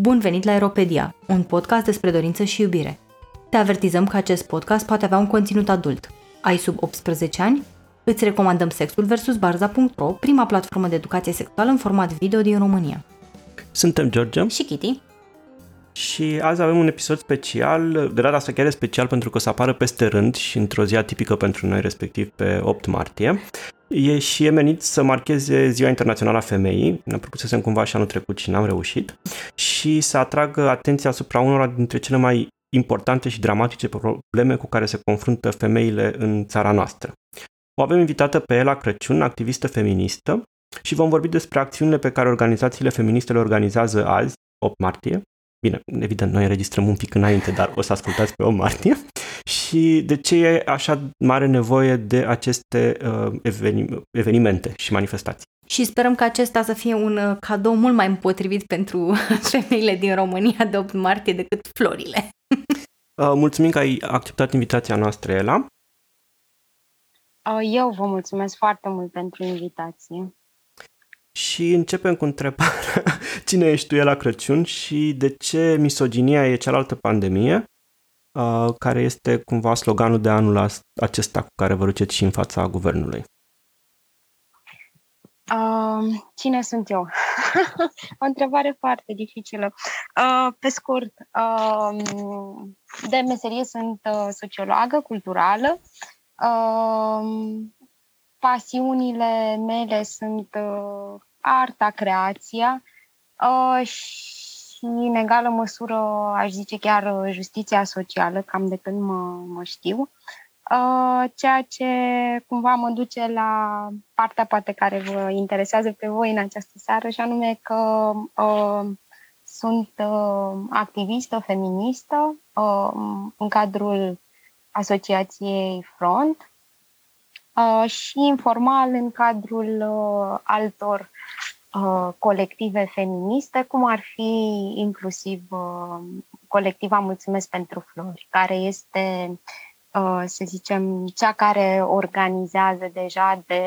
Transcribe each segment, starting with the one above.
Bun venit la Aeropedia, un podcast despre dorință și iubire. Te avertizăm că acest podcast poate avea un conținut adult. Ai sub 18 ani? Îți recomandăm Sexul vs. Barza.ro, prima platformă de educație sexuală în format video din România. Suntem George Și Kitty. Și azi avem un episod special, de data asta chiar e special pentru că o să apară peste rând și într-o zi atipică pentru noi, respectiv pe 8 martie. E și e menit să marcheze Ziua Internațională a Femeii, ne propusesem cumva și anul trecut și n-am reușit, și să atragă atenția asupra unora dintre cele mai importante și dramatice probleme cu care se confruntă femeile în țara noastră. O avem invitată pe Ela Crăciun, activistă feministă, și vom vorbi despre acțiunile pe care organizațiile feministe le organizează azi, 8 martie. Bine, evident, noi înregistrăm un pic înainte, dar o să ascultați pe 8 martie. Și de ce e așa mare nevoie de aceste uh, eveni- evenimente și manifestații. Și sperăm că acesta să fie un uh, cadou mult mai împotrivit pentru femeile din România de 8 martie decât florile. Uh, mulțumim că ai acceptat invitația noastră, Ela. Uh, Eu vă mulțumesc foarte mult pentru invitație. Și începem cu întrebarea cine ești tu, Ela Crăciun, și de ce misoginia e cealaltă pandemie, uh, care este cumva sloganul de anul as- acesta cu care vă duceți și în fața guvernului. Uh, Cine sunt eu? o întrebare foarte dificilă. Uh, Pe scurt, uh, de meserie sunt uh, sociologă culturală. Uh, Pasiunile mele sunt uh, arta, creația uh, și în egală măsură aș zice chiar uh, justiția socială, cam de când mă, mă știu. Uh, ceea ce cumva mă duce la partea poate care vă interesează pe voi în această seară și anume că uh, sunt uh, activistă feministă uh, în cadrul asociației Front uh, și informal în cadrul uh, altor uh, colective feministe, cum ar fi inclusiv uh, colectiva Mulțumesc pentru Flori, care este uh, să zicem, cea care organizează deja de,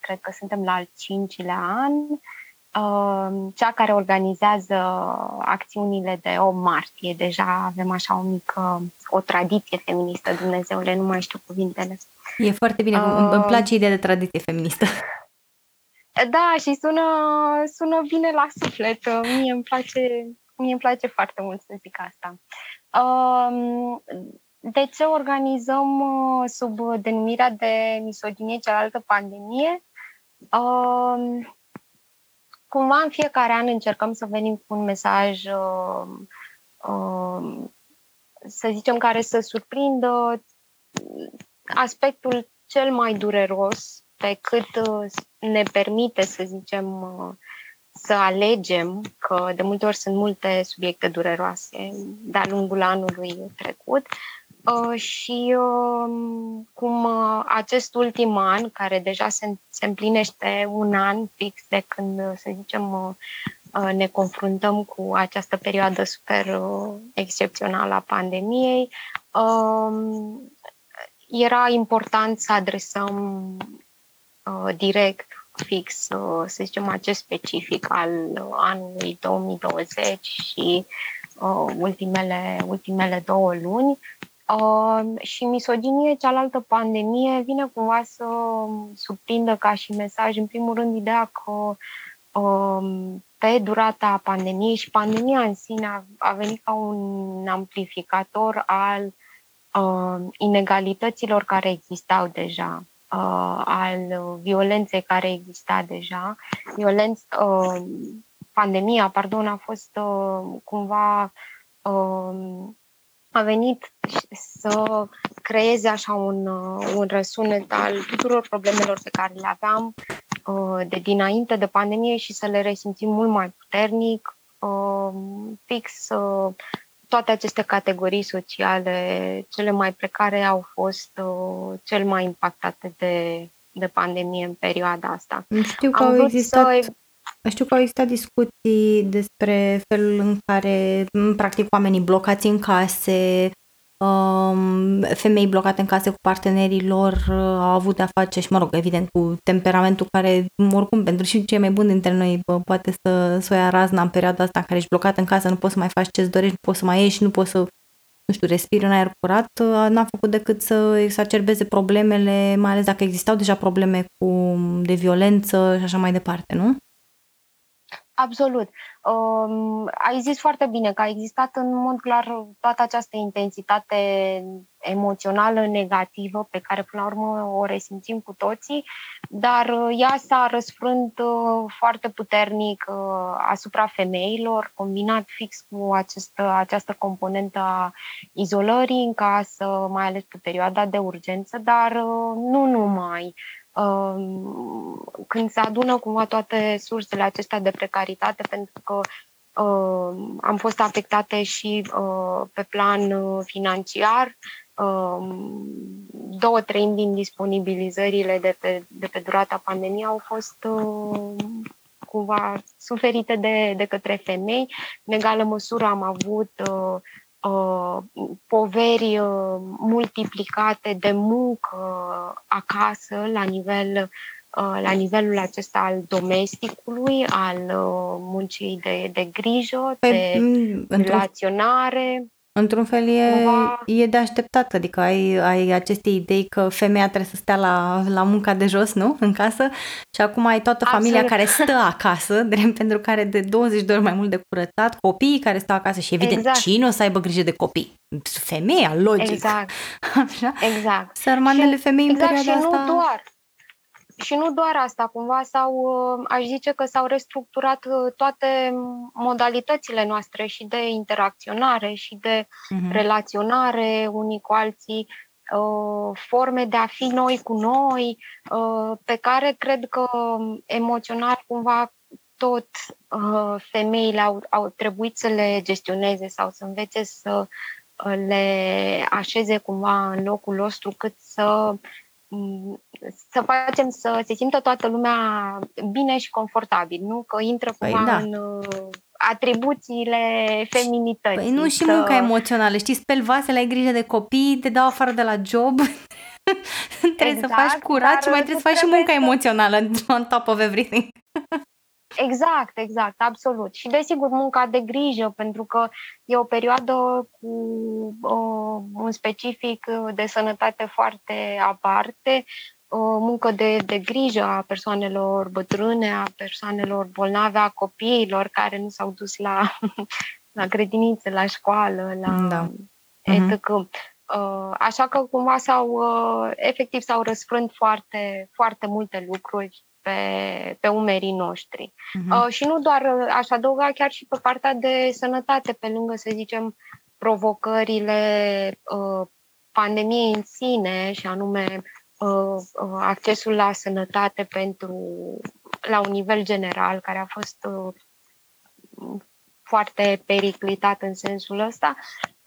cred că suntem la al cincilea an, uh, cea care organizează acțiunile de 8 martie. Deja avem așa o mică, o tradiție feministă, Dumnezeule, nu mai știu cuvintele. E foarte bine, uh... îmi place ideea de tradiție feministă. Da, și sună, sună bine la suflet. Mie îmi place, mie îmi place foarte mult să zic asta. Uh, de ce organizăm uh, sub denumirea de misoginie cealaltă pandemie? Uh, cumva în fiecare an încercăm să venim cu un mesaj, uh, uh, să zicem, care să surprindă aspectul cel mai dureros pe cât uh, ne permite, să zicem, uh, să alegem, că de multe ori sunt multe subiecte dureroase de-a lungul anului trecut, Uh, și uh, cum uh, acest ultim an, care deja se, se împlinește un an fix de când, uh, să zicem, uh, uh, ne confruntăm cu această perioadă super uh, excepțională a pandemiei, uh, era important să adresăm uh, direct, fix, uh, să zicem, acest specific al uh, anului 2020 și uh, ultimele, ultimele două luni, Uh, și misoginie, cealaltă pandemie, vine cumva să surprindă ca și mesaj, în primul rând, ideea că uh, pe durata pandemiei și pandemia în sine a, a venit ca un amplificator al uh, inegalităților care existau deja, uh, al violenței care exista deja. Violenț, uh, pandemia, pardon, a fost uh, cumva uh, a venit să creeze așa un, un răsunet al tuturor problemelor pe care le aveam de dinainte de pandemie și să le resimțim mult mai puternic, fix toate aceste categorii sociale, cele mai precare, au fost cel mai impactate de, de pandemie în perioada asta. Știu că Am au existat să știu că au existat discuții despre felul în care, practic, oamenii blocați în case um, femei blocate în case cu partenerii lor uh, au avut de-a face și, mă rog, evident, cu temperamentul care, oricum, pentru și cei mai buni dintre noi, bă, poate să, să o ia razna în perioada asta în care ești blocat în casă, nu poți să mai faci ce-ți dorești, nu poți să mai ieși, nu poți să, nu știu, respiri în aer curat, uh, n-a făcut decât să exacerbeze problemele, mai ales dacă existau deja probleme cu de violență și așa mai departe, nu? Absolut. Um, ai zis foarte bine că a existat în mod clar toată această intensitate emoțională negativă pe care până la urmă o resimțim cu toții, dar uh, ea s-a răsfrânt uh, foarte puternic uh, asupra femeilor, combinat fix cu această, această componentă a izolării în casă, mai ales pe perioada de urgență, dar nu numai când se adună cumva toate sursele acestea de precaritate, pentru că am fost afectate și pe plan financiar, două treimi din disponibilizările de pe, de pe durata pandemiei au fost cumva suferite de, de către femei. În egală măsură am avut uh, Uh, poveri uh, multiplicate de muncă acasă la nivel uh, la nivelul acesta al domesticului, al muncii de, de grijă, păi, de relaționare. Într-un fel e, cumva... e de așteptat, adică ai, ai aceste idei că femeia trebuie să stea la, la munca de jos, nu? În casă și acum ai toată familia Absolut. care stă acasă, drept pentru care de 20 de ori mai mult de curățat, copiii care stau acasă și evident exact. cine o să aibă grijă de copii? Femeia, logic. Exact. Așa? Exact. Sărmanele femei exact, în perioada și asta... nu doar. Și nu doar asta, cumva s-au, uh, aș zice că s-au restructurat uh, toate modalitățile noastre și de interacționare și de uh-huh. relaționare unii cu alții, uh, forme de a fi noi cu noi, pe care cred că emoțional cumva tot femeile au, au trebuit să le gestioneze sau să învețe să le așeze cumva în locul nostru cât să să facem să se simtă toată lumea bine și confortabil, nu? Că intră păi cumva da. în uh, atribuțiile feminității. Păi nu și să... munca emoțională, știi, speli vasele, ai grijă de copii, te dau afară de la job, trebuie exact, să faci curat și mai trebuie să faci și munca să... emoțională on top of everything. Exact, exact, absolut. Și desigur munca de grijă, pentru că e o perioadă cu uh, un specific de sănătate foarte aparte, uh, muncă de, de grijă a persoanelor bătrâne, a persoanelor bolnave, a copiilor care nu s-au dus la, la grădiniță, la școală, la da. etc. Uh-huh. Uh, așa că cumva s-au, uh, efectiv s-au răsfrânt foarte, foarte multe lucruri pe, pe umerii noștri. Uh-huh. Uh, și nu doar, uh, aș adăuga chiar și pe partea de sănătate, pe lângă, să zicem, provocările uh, pandemiei în sine, și anume uh, uh, accesul la sănătate pentru la un nivel general, care a fost uh, foarte periclitat în sensul ăsta, um,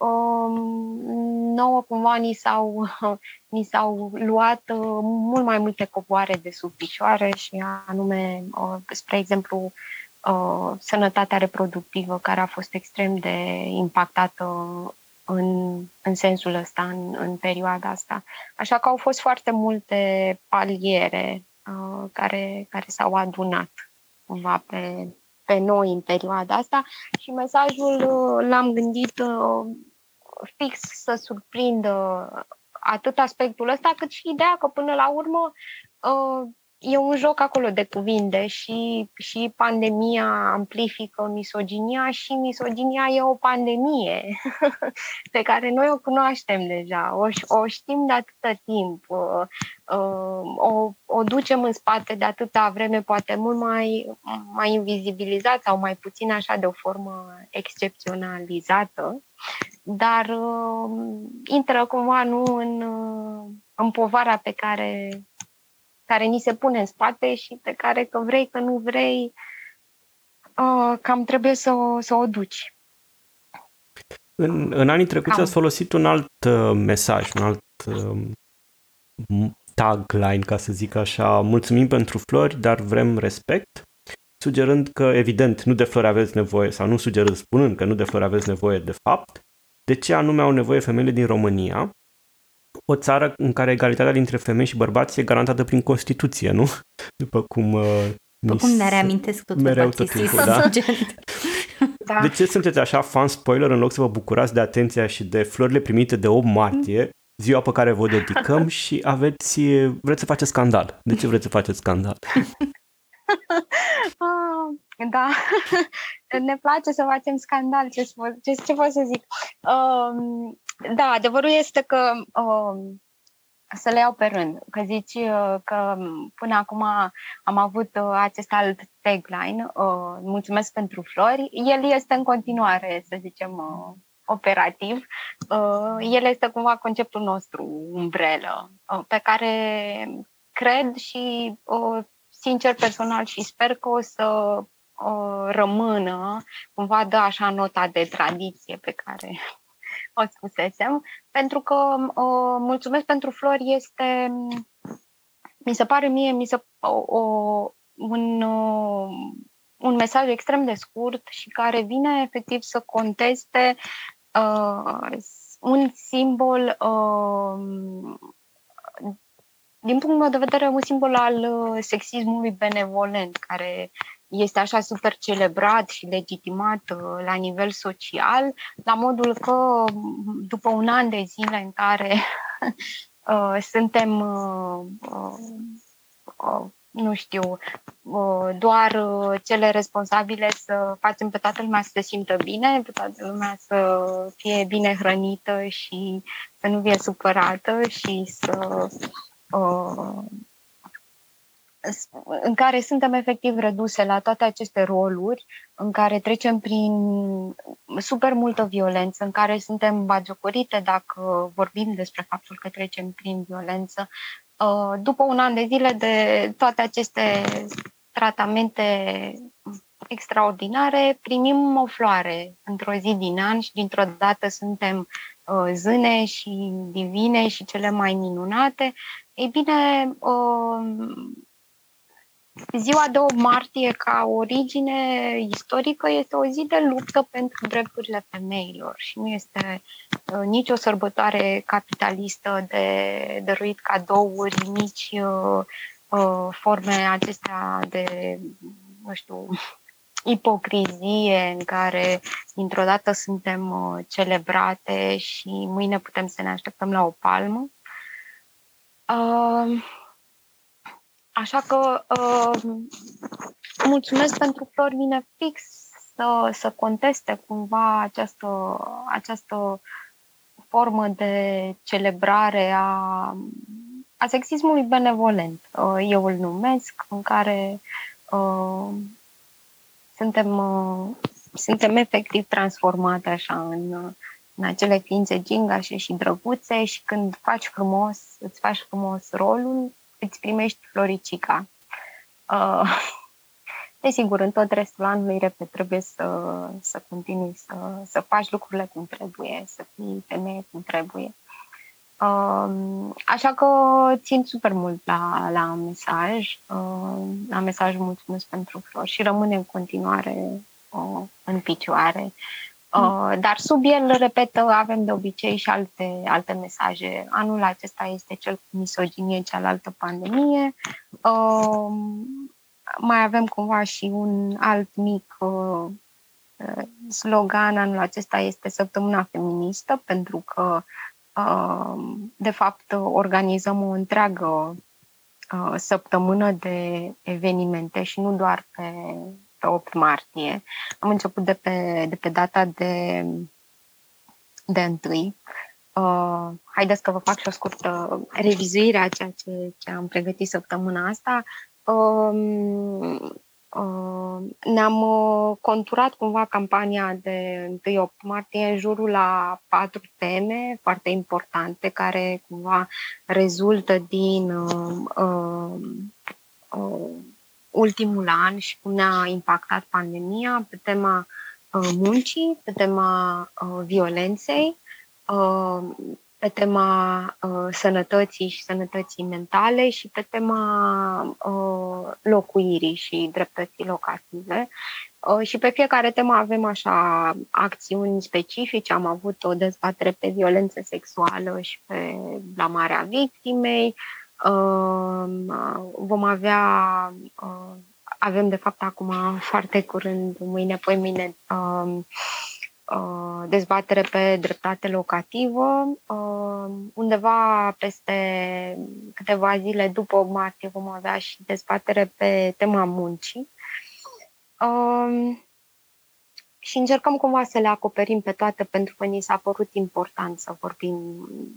nouă cumva ni s-au, ni s-au luat uh, mult mai multe coboare de sub picioare și anume, uh, spre exemplu, uh, sănătatea reproductivă care a fost extrem de impactată în, în sensul ăsta, în, în perioada asta. Așa că au fost foarte multe paliere uh, care, care s-au adunat cumva pe, pe noi în perioada asta și mesajul uh, l-am gândit uh, fix să surprindă atât aspectul ăsta, cât și ideea că până la urmă uh, e un joc acolo de cuvinte și, și pandemia amplifică misoginia și misoginia e o pandemie pe care noi o cunoaștem deja, o, o știm de atâta timp, uh, uh, o, o ducem în spate de atâta vreme, poate mult mai, mai invizibilizat sau mai puțin așa de o formă excepționalizată, dar uh, intră cumva nu în, în povara pe care care ni se pune în spate și pe care, că vrei, că nu vrei, uh, cam trebuie să o, să o duci. În, în anii trecuți cam. ați folosit un alt uh, mesaj, un alt uh, tagline, ca să zic așa, mulțumim pentru flori, dar vrem respect, sugerând că, evident, nu de flori aveți nevoie, sau nu sugerând, spunând că nu de flori aveți nevoie de fapt, de ce anume au nevoie femeile din România, o țară în care egalitatea dintre femei și bărbați e garantată prin Constituție, nu? După cum uh, după cum ne reamintesc tot mereu tot timpul, da? da? De ce sunteți așa fan spoiler în loc să vă bucurați de atenția și de florile primite de 8 martie, ziua pe care vă dedicăm și aveți, vreți să faceți scandal? De ce vreți să faceți scandal? Ah, da, ne place să facem scandal, ce, ce, ce pot să zic. Um, da, adevărul este că um, să le iau pe rând, că zici uh, că până acum am avut uh, acest alt tagline, uh, mulțumesc pentru flori, el este în continuare, să zicem, operativ. El este cumva conceptul nostru, umbrelă, pe care cred și sincer personal și sper că o să rămână, cumva dă așa nota de tradiție pe care o spusesem, pentru că uh, mulțumesc pentru flori este, mi se pare mie, mi se, o, o, un, uh, un mesaj extrem de scurt și care vine efectiv să conteste uh, un simbol uh, din punctul meu de vedere, un simbol al uh, sexismului benevolent, care este așa super celebrat și legitimat uh, la nivel social, la modul că după un an de zile în care uh, suntem, uh, uh, nu știu, uh, doar uh, cele responsabile să facem pe toată lumea să se simtă bine, pe toată lumea să fie bine hrănită și să nu fie supărată și să în care suntem efectiv reduse la toate aceste roluri, în care trecem prin super multă violență, în care suntem bagiocorite dacă vorbim despre faptul că trecem prin violență. Uh, după un an de zile de toate aceste tratamente extraordinare, primim o floare într-o zi din an și dintr-o dată suntem uh, zâne și divine și cele mai minunate. Ei bine, uh, Ziua de 8 martie, ca origine istorică, este o zi de luptă pentru drepturile femeilor și nu este uh, nici o sărbătoare capitalistă de dăruit cadouri, nici uh, uh, forme acestea de, nu știu, ipocrizie în care dintr-o dată suntem uh, celebrate și mâine putem să ne așteptăm la o palmă. Uh, Așa că uh, mulțumesc pentru flori, vine fix să, să conteste cumva această, această formă de celebrare a, a sexismului benevolent. Uh, eu îl numesc, în care uh, suntem, uh, suntem efectiv transformate așa în, în acele ființe gingașe și drăguțe și când faci frumos, îți faci frumos rolul, îți primești floricica. Uh, desigur, în tot restul anului, repet, trebuie să, să continui să, să faci lucrurile cum trebuie, să fii femeie cum trebuie. Uh, așa că țin super mult la, la mesaj, uh, la mesajul mulțumesc pentru flori și rămâne în continuare uh, în picioare. Uh, dar sub el, repet, avem de obicei și alte, alte mesaje. Anul acesta este cel cu misoginie, cealaltă pandemie. Uh, mai avem cumva și un alt mic uh, slogan. Anul acesta este Săptămâna Feministă, pentru că, uh, de fapt, organizăm o întreagă uh, săptămână de evenimente și nu doar pe pe 8 martie. Am început de pe, de pe data de, de întâi. Uh, haideți că vă fac și o scurtă revizuire a ceea ce, ce am pregătit săptămâna asta. Uh, uh, ne-am uh, conturat cumva campania de 1 8 martie în jurul la patru teme foarte importante care cumva rezultă din uh, uh, uh, ultimul an și cum ne-a impactat pandemia pe tema uh, muncii, pe tema uh, violenței, uh, pe tema sănătății și sănătății mentale și pe tema locuirii și dreptății locative. Uh, și pe fiecare temă avem așa acțiuni specifice. Am avut o dezbatere pe violență sexuală și pe blamarea victimei. Uh, vom avea, uh, avem de fapt acum foarte curând, mâine, poi mine, dezbatere pe dreptate locativă. Undeva peste câteva zile după 8 martie vom avea și dezbatere pe tema muncii. Um, și încercăm cumva să le acoperim pe toate pentru că ni s-a părut important să vorbim,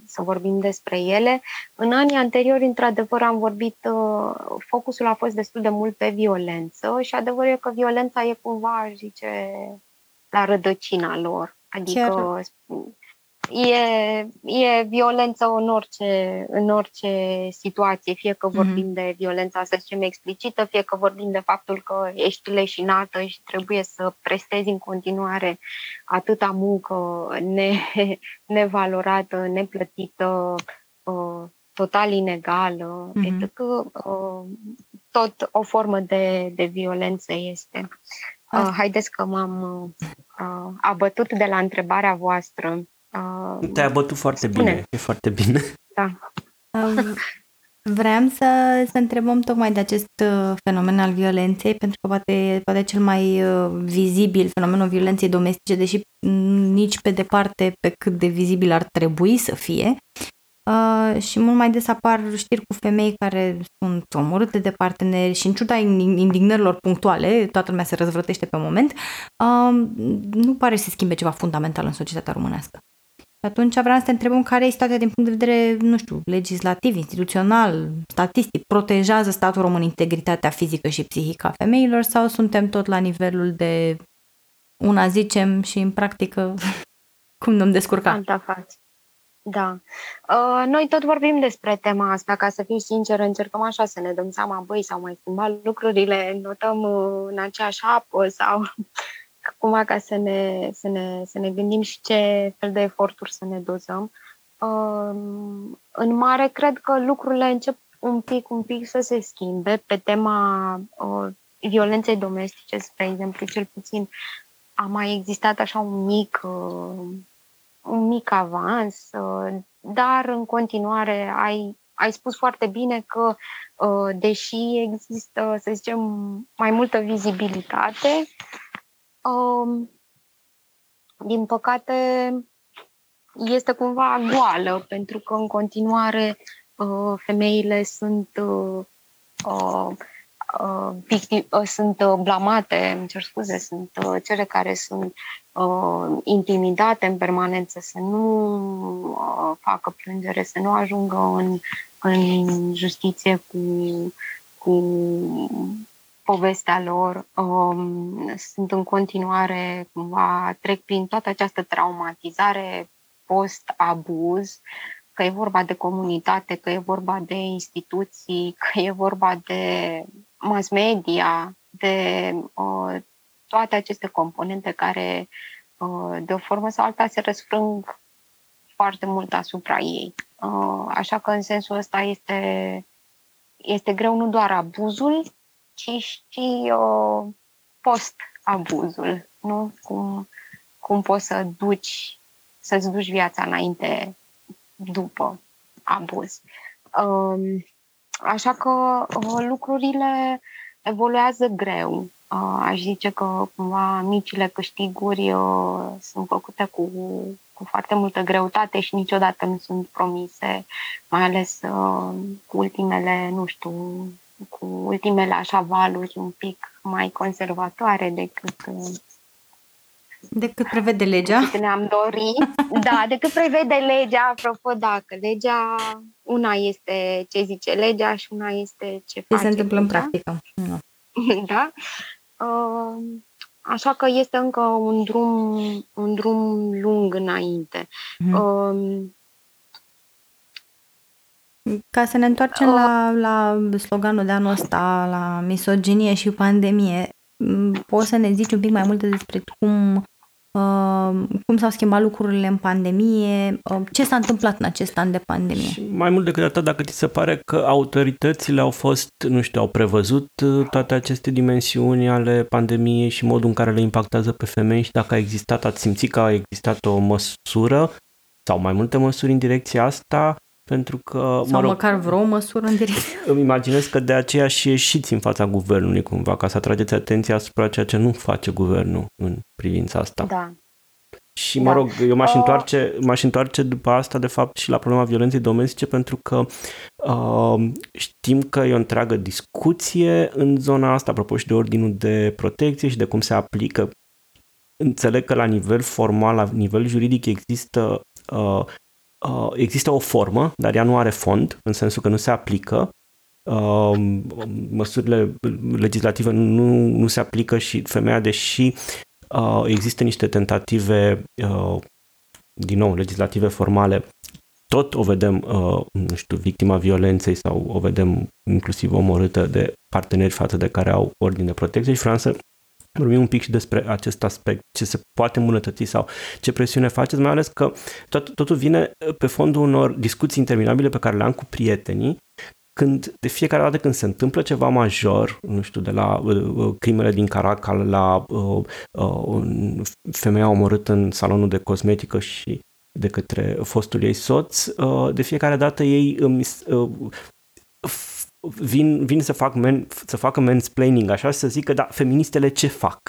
să vorbim despre ele. În anii anteriori, într-adevăr, am vorbit, uh, focusul a fost destul de mult pe violență și adevărul e că violența e cumva, aș zice, la rădăcina lor. Adică Chiar e, e violență în orice, în orice situație, fie că mhm. vorbim mm-hmm. de violența, să zicem, explicită, fie că vorbim de faptul că ești leșinată și trebuie să prestezi în continuare atâta muncă ne, nevalorată, neplătită, uh, total inegală, mm-hmm. etc. Uh, tot o formă de, de violență este. Uh, haideți că m-am uh, abătut de la întrebarea voastră Uh, Te-ai bătut foarte spune. bine, e foarte bine. Da. Uh, vreau să, să întrebăm tocmai de acest uh, fenomen al violenței, pentru că poate, poate cel mai uh, vizibil fenomenul violenței domestice, deși nici pe departe pe cât de vizibil ar trebui să fie. Uh, și mult mai des apar știri cu femei care sunt omorâte de parteneri și în ciuda indignărilor punctuale, toată lumea se răzvrătește pe moment, uh, nu pare să se schimbe ceva fundamental în societatea românească. Și atunci vreau să te întrebăm care e situația din punct de vedere, nu știu, legislativ, instituțional, statistic. Protejează statul român integritatea fizică și psihică a femeilor sau suntem tot la nivelul de una zicem și în practică cum ne-am descurcat? Alta față. Da. Uh, noi tot vorbim despre tema asta, ca să fiu sinceră, încercăm așa să ne dăm seama, băi, s-au mai schimbat lucrurile, notăm uh, în aceeași apă sau cumva ca să ne, să, ne, să ne gândim și ce fel de eforturi să ne dozăm. Um, în mare, cred că lucrurile încep un pic, un pic să se schimbe pe tema uh, violenței domestice, spre exemplu, cel puțin a mai existat așa un mic, uh, un mic avans, uh, dar în continuare ai, ai spus foarte bine că deși există, să zicem, mai multă vizibilitate, um, din păcate, este cumva goală, pentru că în continuare uh, femeile sunt uh, uh, uh, victim, uh, sunt uh, blamate, îmi cer scuze, sunt uh, cele care sunt uh, intimidate în permanență să nu uh, facă plângere, să nu ajungă în, în justiție cu, cu povestea lor, um, sunt în continuare, cumva, trec prin toată această traumatizare post-abuz, că e vorba de comunitate, că e vorba de instituții, că e vorba de mass media, de uh, toate aceste componente care, uh, de o formă sau alta, se răsfrâng foarte mult asupra ei. Uh, așa că, în sensul ăsta, este, este greu nu doar abuzul, ci și uh, post-abuzul, nu? Cum, cum poți să duci, să-ți duci viața înainte după abuz. Um, așa că uh, lucrurile evoluează greu. Uh, aș zice că cumva micile câștiguri uh, sunt făcute cu, cu foarte multă greutate și niciodată nu sunt promise, mai ales uh, cu ultimele, nu știu, cu ultimele așa valuri un pic mai conservatoare decât Decât prevede legea? Decât ne-am dorit. Da, decât prevede legea, apropo, da, că legea, una este ce zice legea și una este ce, ce face se întâmplă legea. în practică. Nu. Da? Uh, așa că este încă un drum, un drum lung înainte. Mm. Ca să ne întoarcem la, la sloganul de anul ăsta, la misoginie și pandemie, poți să ne zici un pic mai multe despre cum uh, cum s-au schimbat lucrurile în pandemie, uh, ce s-a întâmplat în acest an de pandemie. Și mai mult decât atât, dacă ți se pare că autoritățile au fost, nu știu, au prevăzut uh, toate aceste dimensiuni ale pandemiei și modul în care le impactează pe femei și dacă a existat, ați simțit că a existat o măsură sau mai multe măsuri în direcția asta, pentru că... Sau mă rog, măcar vreo măsură în direcție. Îmi imaginez că de aceea și ieșiți în fața guvernului cumva, ca să atrageți atenția asupra ceea ce nu face guvernul în privința asta. Da. Și mă da. rog, eu m-aș, uh... întoarce, m-aș întoarce după asta, de fapt, și la problema violenței domestice, pentru că uh, știm că e o întreagă discuție în zona asta, apropo și de ordinul de protecție și de cum se aplică. Înțeleg că la nivel formal, la nivel juridic, există uh, uh, există o formă, dar ea nu are fond, în sensul că nu se aplică. Uh, măsurile legislative nu, nu se aplică și femeia, deși uh, există niște tentative, uh, din nou, legislative formale, tot o vedem, uh, nu știu, victima violenței sau o vedem inclusiv omorâtă de parteneri față de care au ordine de protecție și vreau să vorbim un pic și despre acest aspect, ce se poate îmbunătăți sau ce presiune faceți, mai ales că tot, totul vine pe fondul unor discuții interminabile pe care le am cu prietenii, când de fiecare dată când se întâmplă ceva major, nu știu, de la uh, uh crimele din Caracal la uh, uh, femeia omorâtă în salonul de cosmetică și de către fostul ei soț, uh, de fiecare dată ei uh, vin, vin să, fac men, să facă mansplaining așa și să zică, da, feministele ce fac?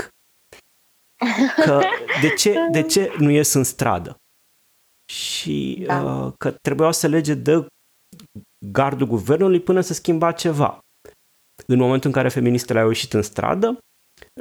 Că de ce, de ce nu ies în stradă? Și da. uh, că trebuiau să lege de gardul guvernului până să schimba ceva. În momentul în care feministele au ieșit în stradă,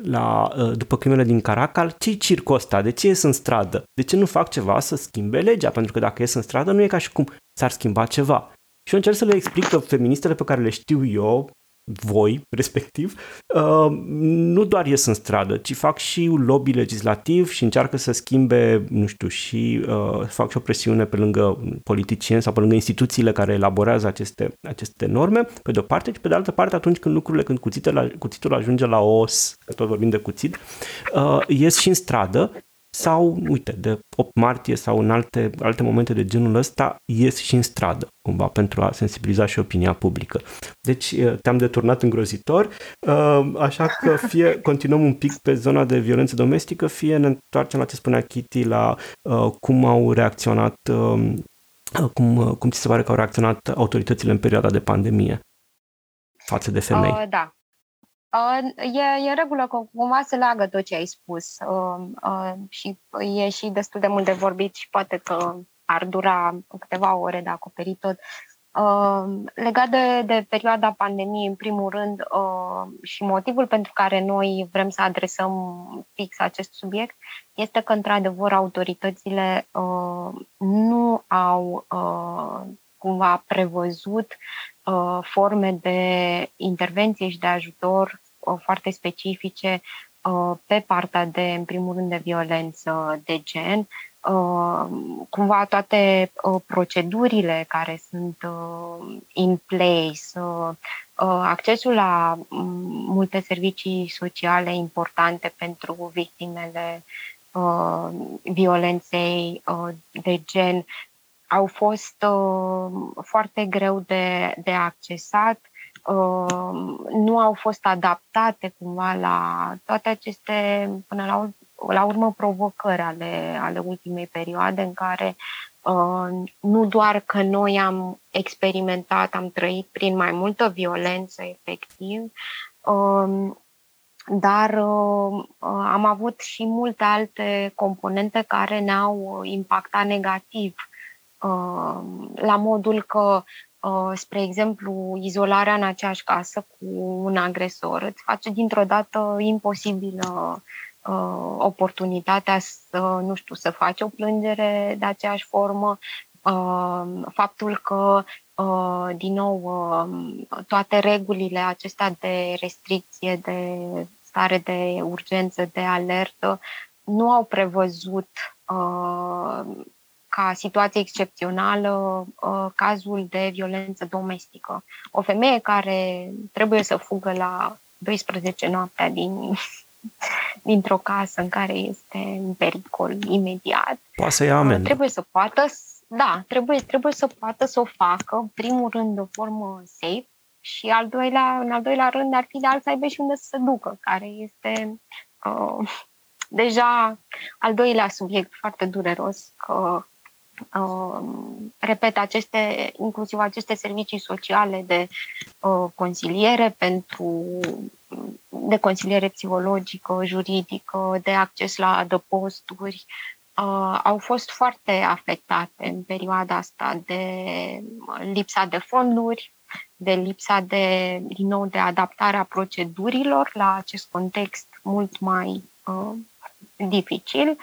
la, uh, după crimele din Caracal, ce circul ăsta? De ce ies în stradă? De ce nu fac ceva să schimbe legea? Pentru că dacă ies în stradă, nu e ca și cum s-ar schimba ceva. Și eu încerc să le explic că feministele pe care le știu eu, voi, respectiv, uh, nu doar ies în stradă, ci fac și un lobby legislativ și încearcă să schimbe, nu știu, și uh, fac și o presiune pe lângă politicieni sau pe lângă instituțiile care elaborează aceste, aceste norme, pe de o parte, și pe de altă parte, atunci când lucrurile, când cuțitul, la, cuțitul ajunge la os, că tot vorbim de cuțit, uh, ies și în stradă sau, uite, de 8 martie sau în alte, alte momente de genul ăsta, ies și în stradă, cumva, pentru a sensibiliza și opinia publică. Deci te-am deturnat îngrozitor, așa că fie continuăm un pic pe zona de violență domestică, fie ne întoarcem la ce spunea Kitty, la cum au reacționat, cum, cum ți se pare că au reacționat autoritățile în perioada de pandemie față de femei. Uh, da, E, e în regulă că cumva se leagă tot ce ai spus uh, uh, și e și destul de mult de vorbit și poate că ar dura câteva ore de acoperit tot. Uh, legat de, de perioada pandemiei, în primul rând, uh, și motivul pentru care noi vrem să adresăm fix acest subiect este că, într-adevăr, autoritățile uh, nu au uh, cumva prevăzut uh, forme de intervenție și de ajutor Uh, foarte specifice uh, pe partea de, în primul rând, de violență de gen, uh, cumva toate procedurile care sunt in place, accesul la mm, multe servicii sociale importante pentru victimele violenței de gen au fost foarte greu de, de accesat. Uh, nu au fost adaptate cumva la toate aceste, până la, la urmă, provocări ale, ale ultimei perioade în care uh, nu doar că noi am experimentat, am trăit prin mai multă violență efectiv, uh, dar am avut și multe alte componente care ne-au impactat negativ la modul că Uh, spre exemplu, izolarea în aceeași casă cu un agresor îți face dintr-o dată imposibilă uh, oportunitatea să, nu știu, să faci o plângere de aceeași formă, uh, faptul că, din nou, toate regulile acestea de restricție, de stare de urgență, de alertă, nu au prevăzut ca situație excepțională uh, cazul de violență domestică. O femeie care trebuie să fugă la 12 noaptea din, dintr-o casă în care este în pericol imediat. Poate să ia amendă. Trebuie să poată, da, trebuie, trebuie să poată să o facă, în primul rând, de formă safe și al doilea, în al doilea rând ar fi de alt să aibă și unde să se ducă, care este uh, deja al doilea subiect foarte dureros, că uh, repet, aceste, inclusiv aceste servicii sociale de uh, consiliere pentru de consiliere psihologică, juridică, de acces la adăposturi, uh, au fost foarte afectate în perioada asta de lipsa de fonduri, de lipsa de, din nou, de adaptarea procedurilor la acest context mult mai uh, dificil, uh,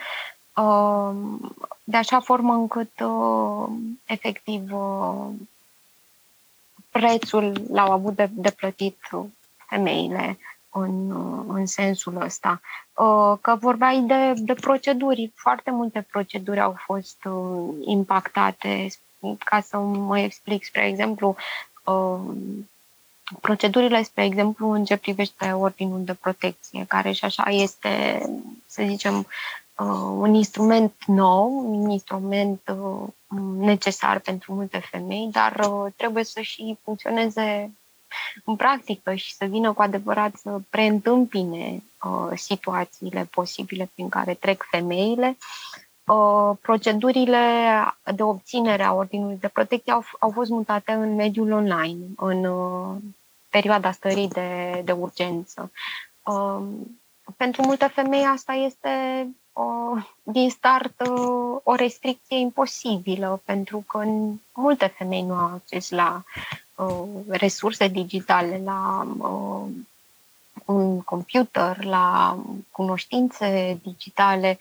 de așa formă încât, uh, efectiv, uh, prețul l-au avut de, de plătit femeile în, în sensul ăsta. Uh, că vorbeai de, de proceduri, foarte multe proceduri au fost uh, impactate. Ca să mă explic, spre exemplu, uh, procedurile, spre exemplu, în ce privește ordinul de protecție, care și așa este, să zicem, un instrument nou, un instrument necesar pentru multe femei, dar trebuie să și funcționeze în practică și să vină cu adevărat să preîntâmpine uh, situațiile posibile prin care trec femeile. Uh, procedurile de obținere a ordinului de protecție au, au fost mutate în mediul online, în uh, perioada stării de, de urgență. Uh, pentru multe femei asta este uh, din start uh, o restricție imposibilă, pentru că multe femei nu au acces la uh, resurse digitale, la uh, un computer, la cunoștințe digitale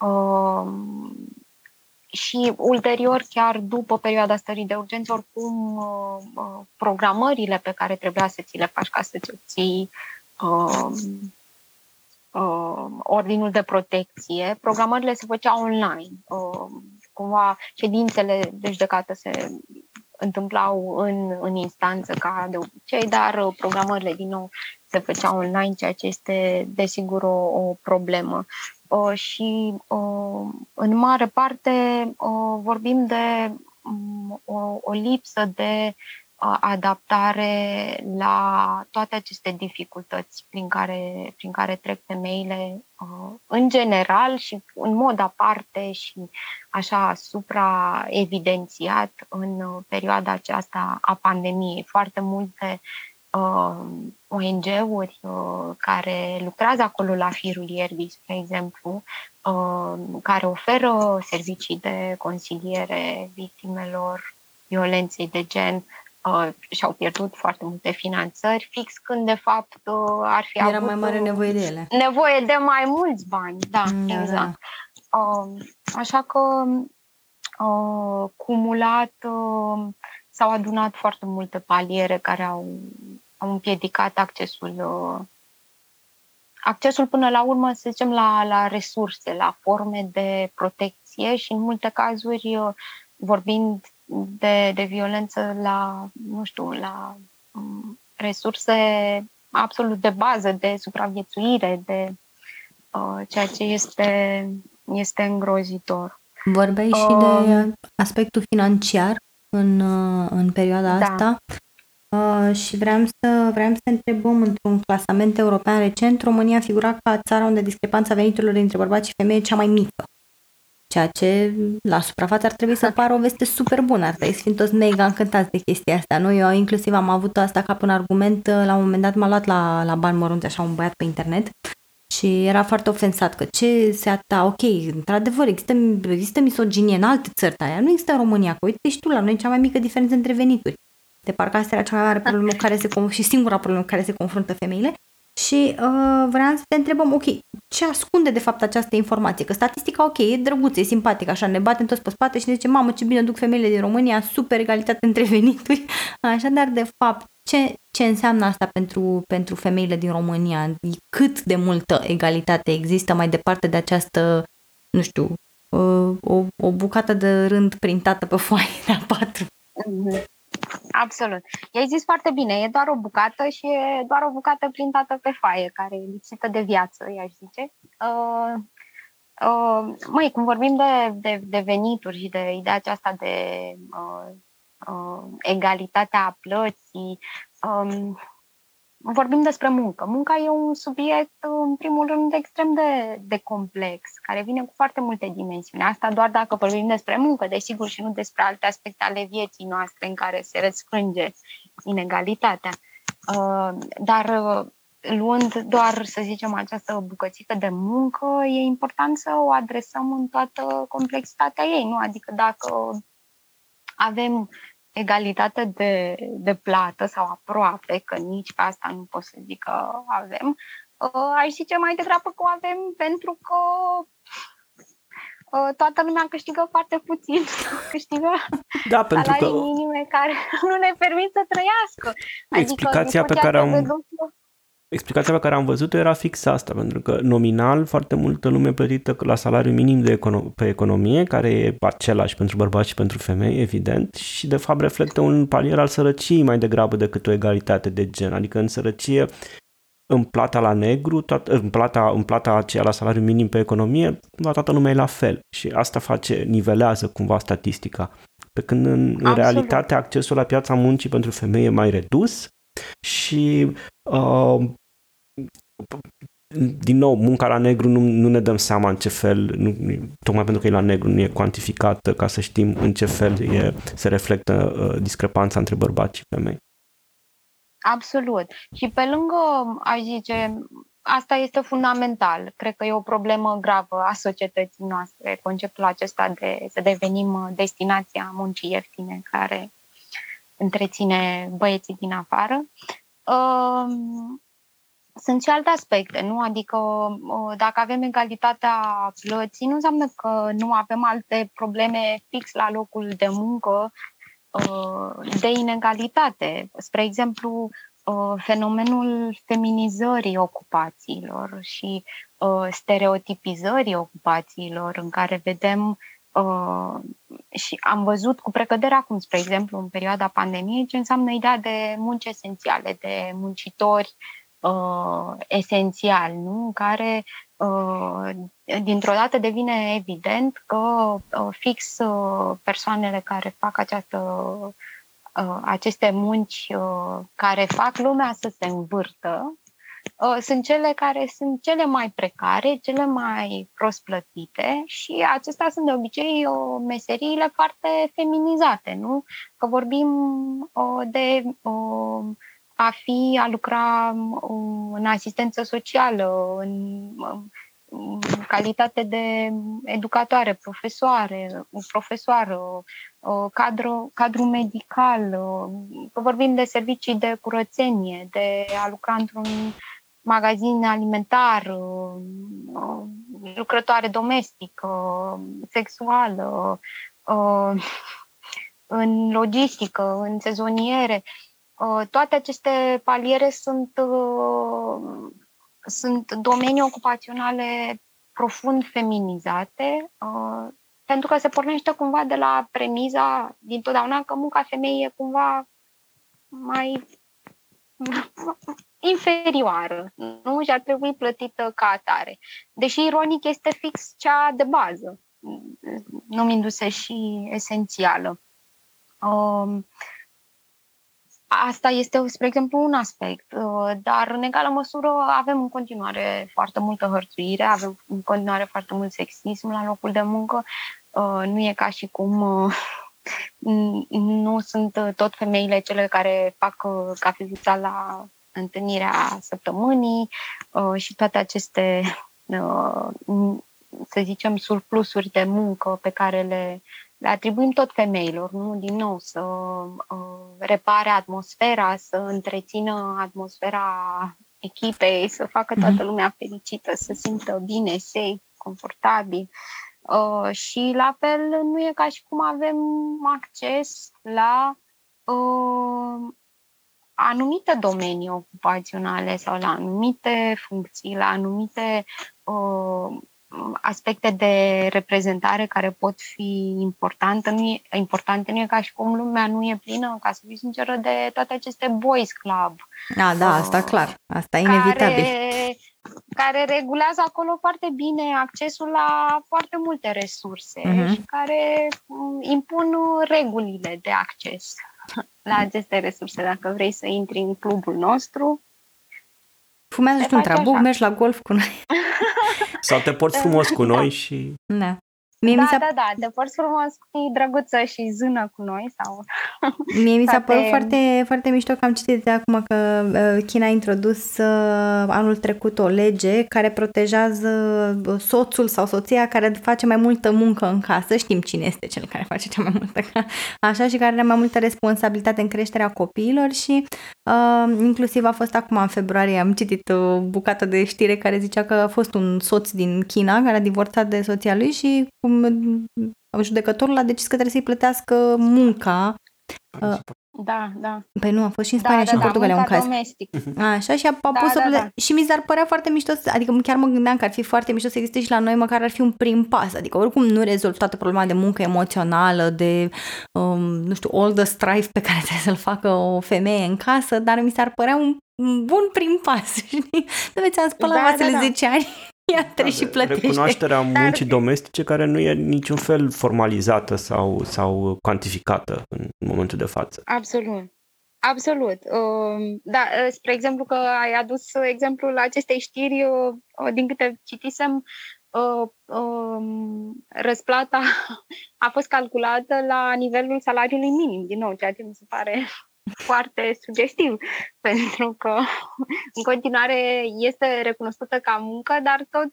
uh, și ulterior, chiar după perioada stării de urgență, oricum uh, uh, programările pe care trebuia să ți le faci ca să-ți obții uh, uh, ordinul de protecție, programările se făceau online. Uh, cumva ședințele de judecată se întâmplau în, în instanță ca de obicei, dar uh, programările din nou se făceau online, ceea ce este desigur o, o problemă. Uh, și uh, în mare parte uh, vorbim de um, o, o lipsă de adaptare la toate aceste dificultăți prin care, prin care trec femeile în general și în mod aparte și așa supra-evidențiat în perioada aceasta a pandemiei. Foarte multe uh, ONG-uri uh, care lucrează acolo la firul ierbii, spre exemplu, uh, care oferă servicii de consiliere victimelor violenței de gen, uh, și-au pierdut foarte multe finanțări, fix când de fapt uh, ar fi Era avut mai mare nevoie de ele. Nevoie de mai mulți bani, da, Mm, da, exact. Uh, așa că uh, cumulat uh, s-au adunat foarte multe paliere care au, au împiedicat accesul uh, accesul până la urmă, să zicem, la, la resurse, la forme de protecție și în multe cazuri uh, vorbind de, de violență la, nu știu, la um, resurse absolut de bază, de supraviețuire, de uh, ceea ce este, este îngrozitor. Vorbeai și Um, de aspectul financiar în, uh, în perioada Da. asta uh, și vreau să, vreau să întrebăm într-un clasament european recent, România figura ca țara unde discrepanța veniturilor dintre bărbați și femei e cea mai mică. Ceea ce la suprafață ar trebui să pară o veste super bună, ar trebui să fim toți mega încântați de chestia asta. Noi eu inclusiv am avut asta ca un argument, uh, la un moment dat m-a luat la, la bani mărunți așa un băiat pe internet și era foarte ofensat că ce se ata, ok, într-adevăr există, există misoginie în alte țări, dar ea nu există în România, că uite și tu, la noi e cea mai mică diferență între venituri. De parcă asta era cea mai mare problemă cu care se, con- și singura problemă cu care se confruntă femeile. Și uh, vreau să te întrebăm, ok, ce ascunde de fapt această informație? Că statistica, ok, e drăguță, e simpatică, așa, ne batem toți pe spate și ne zicem, mamă, ce bine duc femeile din România, super egalitate între venituri. Așa, dar de fapt, ce, ce înseamnă asta pentru, pentru femeile din România? Cât de multă egalitate există mai departe de această, nu știu, uh, o, o bucată de rând printată pe foaie de A4? Mhm. Absolut. I-ai zis foarte bine, e doar o bucată și e doar o bucată printată pe foaie, care e lipsită de viață, i-aș zice. Uh, uh, măi, cum vorbim de, de, de venituri și de ideea aceasta de uh, uh, egalitatea plății, um, vorbim despre muncă. Munca e un subiect, în primul rând, extrem de, de complex, care vine cu foarte multe dimensiuni. Asta doar dacă vorbim despre muncă, desigur, și nu despre alte aspecte ale vieții noastre în care se răsfrânge inegalitatea. Uh, dar uh, luând doar, să zicem, această bucățică de muncă, e important să o adresăm în toată complexitatea ei, nu? Adică dacă avem egalitate de, de plată sau aproape, că nici pe asta nu pot să zic că avem, uh, aș zice mai degrabă că o avem pentru că uh, toată lumea câștigă foarte puțin, câștigă da, pentru că... minime care nu ne permit să trăiască. Adică Explicația pe care am... Lucru, Explicația pe care am văzut-o era fix asta, pentru că nominal foarte multă lume plătită la salariu minim de econo- pe economie, care e același pentru bărbați și pentru femei, evident, și de fapt reflectă un palier al sărăciei mai degrabă decât o egalitate de gen. Adică în sărăcie, în plata la negru, toat, în, plata, în plata aceea la salariu minim pe economie, la toată lumea e la fel. Și asta face, nivelează cumva statistica. Pe când în, în realitate accesul la piața muncii pentru femei e mai redus și uh, din nou, munca la negru nu, nu ne dăm seama în ce fel, nu, tocmai pentru că e la negru, nu e cuantificată ca să știm în ce fel e, se reflectă uh, discrepanța între bărbați și femei. Absolut. Și pe lângă, aș zice, asta este fundamental. Cred că e o problemă gravă a societății noastre, conceptul acesta de să devenim destinația muncii ieftine care întreține băieții din afară. Uh, sunt și alte aspecte, nu? Adică dacă avem egalitatea plății, nu înseamnă că nu avem alte probleme fix la locul de muncă de inegalitate. Spre exemplu, fenomenul feminizării ocupațiilor și stereotipizării ocupațiilor în care vedem și am văzut cu precădere acum, spre exemplu, în perioada pandemiei, ce înseamnă ideea de munci esențiale, de muncitori uh, uh, esențial, nu? în care uh, dintr-o dată devine evident că uh, fix uh, persoanele care fac această, uh, aceste munci uh, care fac lumea să se învârtă uh, sunt cele care sunt cele mai precare, cele mai prost plătite și acestea sunt de obicei o uh, meseriile foarte feminizate, nu? Că vorbim uh, de uh, a fi, a lucra um, în asistență socială, în, în calitate de educatoare, profesoare, profesoară, cadru, cadru medical, că vorbim de servicii de curățenie, de a lucra într-un magazin alimentar, lucrătoare domestică, sexuală, în logistică, în sezoniere. Uh, toate aceste paliere sunt, uh, sunt domenii ocupaționale profund feminizate, uh, pentru că se pornește cumva de la premiza dintotdeauna că munca femeii e cumva mai inferioară, nu? Și ar trebui plătită ca atare. Deși ironic este fix cea de bază, numindu-se și esențială. Uh, Asta este, spre exemplu, un aspect, uh, dar în egală măsură avem în continuare foarte multă hărțuire, avem în continuare foarte mult sexism la locul de muncă. Uh, nu e ca și cum uh, nu sunt tot femeile cele care fac cafeluța la întâlnirea săptămânii și toate aceste, să zicem, surplusuri de muncă pe care le le atribuim tot femeilor, nu? Din nou, să uh, repare atmosfera, să întrețină atmosfera echipei, să facă toată mhm. lumea fericită, să simtă bine, safe, confortabil. Uh, și la fel nu e ca și cum avem acces la uh, anumite domenii ocupaționale sau la anumite funcții, la anumite uh, aspecte de reprezentare care pot fi importante. Nu e, importante. Nu e ca și cum lumea nu e plină, ca să fiu sinceră, de toate aceste boys club. A, da, asta uh, clar. Asta e inevitabil. Care, care regulează acolo foarte bine accesul la foarte multe resurse uh-huh. și care mm, impun regulile de acces la aceste resurse. Dacă vrei să intri în clubul nostru, Fumează și un trabuc, mergi la golf cu noi. Sau te porți frumos cu noi și... Da. Mie da, mi s-a... da, da, te porți frumos, fii drăguță și zână cu noi sau... Mie mi s-a părut foarte, foarte mișto că am citit de acum că uh, China a introdus uh, anul trecut o lege care protejează uh, soțul sau soția care face mai multă muncă în casă. Știm cine este cel care face cea mai multă așa și care are mai multă responsabilitate în creșterea copiilor și uh, inclusiv a fost acum în februarie am citit o bucată de știre care zicea că a fost un soț din China care a divorțat de soția lui și judecătorul a decis că trebuie să-i plătească munca. Da, da. Păi nu, a fost și în Spania da, și da, în Portugalia da, un caz. domestic. Așa și a, a da, pus da, da. și mi s-ar părea foarte mișto, adică chiar mă gândeam că ar fi foarte mișto să existe și la noi, măcar ar fi un prim pas. Adică oricum nu rezolv toată problema de muncă emoțională, de, um, nu știu, all the strife pe care trebuie să-l facă o femeie în casă, dar mi s-ar părea un, un bun prim pas, știi? Nu ți-am spălat da, vasele da, da. 10 ani Iată și plătește. Recunoașterea muncii Dar... domestice care nu e niciun fel formalizată sau, sau cuantificată în momentul de față. Absolut. Absolut. Um, da, uh, spre exemplu că ai adus exemplul acestei știri, uh, din câte citisem, uh, um, răsplata a fost calculată la nivelul salariului minim, din nou, ceea ce mi se pare foarte sugestiv, pentru că în continuare este recunoscută ca muncă, dar tot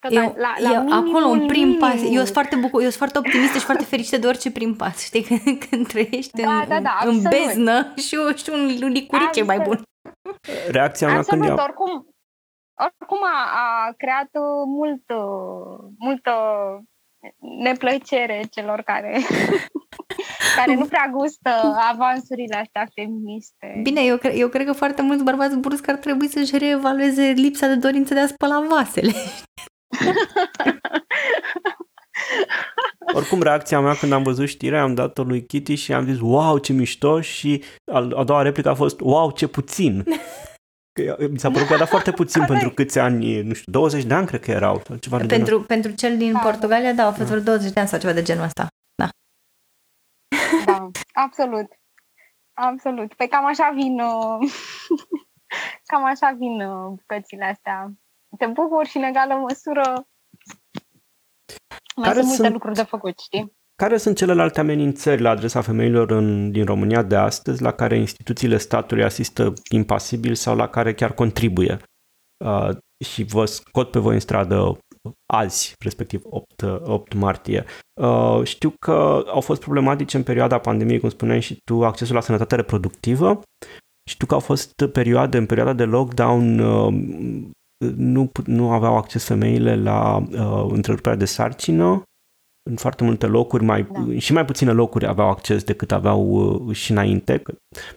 tot eu, la, la eu, acolo un prim minim. pas. Eu sunt foarte bucur, eu sunt foarte optimistă și foarte fericită de orice prim pas. Știi, când, când trăiești da, în, da, da, în beznă și, și un licurice mai bun. Reacția mea absolut, când oricum, oricum a, a creat mult, multă neplăcere celor care care nu prea gustă avansurile astea feministe. Bine, eu, cre- eu cred că foarte mulți bărbați brusc ar trebui să-și reevalueze lipsa de dorință de a spăla vasele. Oricum, reacția mea când am văzut știrea, am dat-o lui Kitty și am zis, wow, ce mișto și a doua replică a fost, wow, ce puțin. Că mi s-a părut că a dat foarte puțin pentru câți ani, nu știu, 20 de ani cred că erau. Sau ceva pentru, genul. pentru cel din da. Portugalia, da, au fost da. vreo 20 de ani sau ceva de genul ăsta. Da. Da, absolut. Absolut. Pe cam așa vin uh, cam așa vin uh, bucățile astea. Te bucur și în egală măsură mai care sunt multe sunt, lucruri de făcut, știi? Care sunt celelalte amenințări la adresa femeilor în, din România de astăzi la care instituțiile statului asistă impasibil sau la care chiar contribuie? Uh, și vă scot pe voi în stradă azi, respectiv 8, 8 martie. Uh, știu că au fost problematice în perioada pandemiei, cum spuneai și tu, accesul la sănătate reproductivă. Știu că au fost perioade, în perioada de lockdown, uh, nu, nu aveau acces femeile la uh, întreruperea de sarcină în foarte multe locuri, mai, da. și mai puține locuri aveau acces decât aveau uh, și înainte.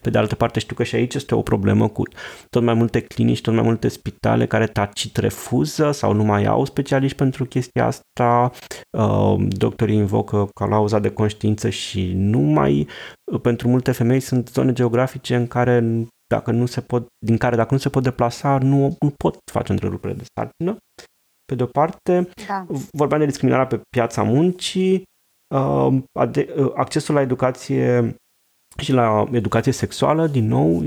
Pe de altă parte știu că și aici este o problemă cu tot mai multe clinici, tot mai multe spitale care tacit refuză sau nu mai au specialiști pentru chestia asta. Uh, doctorii invocă calauza de conștiință și nu mai uh, pentru multe femei sunt zone geografice în care dacă nu se pot, din care dacă nu se pot deplasa, nu, nu pot face întrerupere de sarcină pe de-o parte, da. vorbeam de discriminarea pe piața muncii, uh, uh, accesul la educație și la educație sexuală, din nou,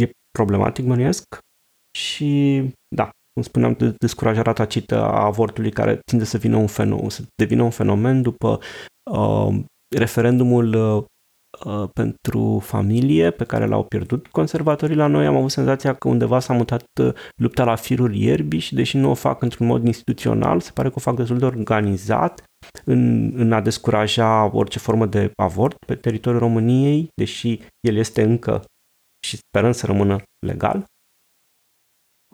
e problematic, mănuiesc. Și, da, cum spuneam, descurajarea tacită a avortului care tinde să, vină un fenomen, să devină un fenomen după uh, referendumul uh, Uh, pentru familie pe care l-au pierdut conservatorii la noi. Am avut senzația că undeva s-a mutat uh, lupta la firul ierbii și deși nu o fac într-un mod instituțional, se pare că o fac destul de organizat în, în a descuraja orice formă de avort pe teritoriul României, deși el este încă și sperăm să rămână legal.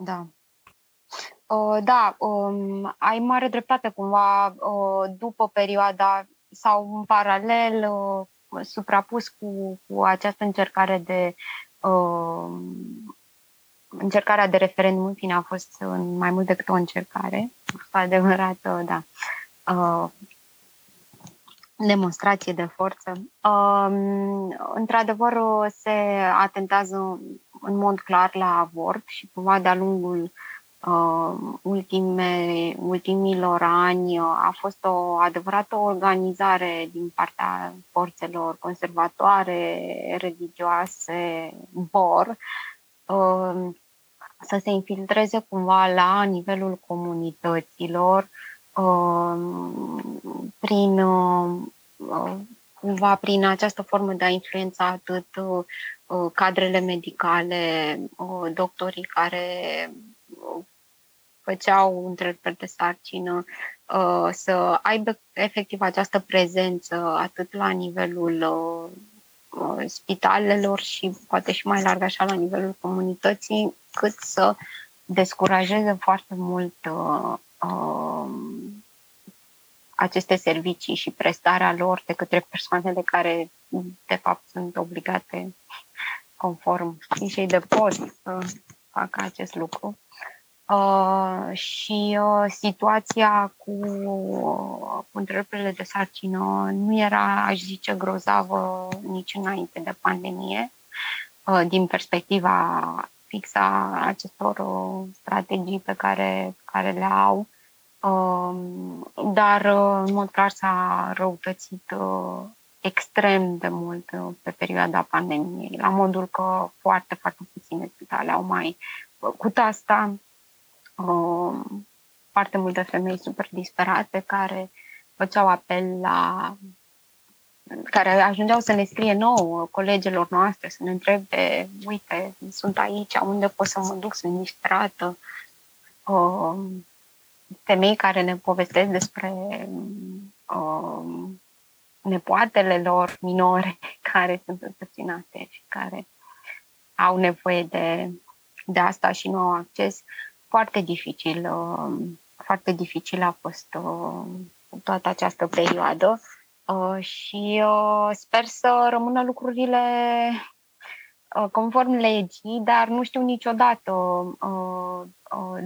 Da. Uh, da, um, ai mare dreptate cumva uh, după perioada sau în paralel uh, suprapus cu, cu această încercare de uh, încercarea de referendum, în fine, a fost în mai mult decât o încercare. Cu adevărat, da, demonstrație de forță. Într-adevăr, se atentează în mod clar la avort și cumva de-a lungul ultime, ultimilor ani a fost o adevărată organizare din partea forțelor conservatoare, religioase, BOR, să se infiltreze cumva la nivelul comunităților prin cumva prin această formă de a influența atât cadrele medicale, doctorii care făceau întreruperi de sarcină, să aibă efectiv această prezență atât la nivelul spitalelor și poate și mai larg așa la nivelul comunității, cât să descurajeze foarte mult uh, uh, aceste servicii și prestarea lor de către persoanele care, de fapt, sunt obligate, conform fișei de post, să facă acest lucru. Uh, și uh, situația cu, uh, cu întreruperile de sarcină nu era, aș zice, grozavă nici înainte de pandemie, uh, din perspectiva fixă a acestor uh, strategii pe care, care le au. Uh, dar, uh, în mod clar, s-a răutățit uh, extrem de mult uh, pe perioada pandemiei, la modul că foarte, foarte puține spitale au mai făcut asta foarte multe femei super disperate care făceau apel la care ajungeau să ne scrie nouă, colegilor noastre, să ne întrebe, uite, sunt aici, unde pot să mă duc, sunt disperată. Uh, femei care ne povestesc despre uh, nepoatele lor minore care sunt însărcinate și care au nevoie de, de asta și nu au acces foarte dificil, uh, foarte dificil a fost uh, toată această perioadă uh, și sper să rămână lucrurile conform legii, dar nu știu niciodată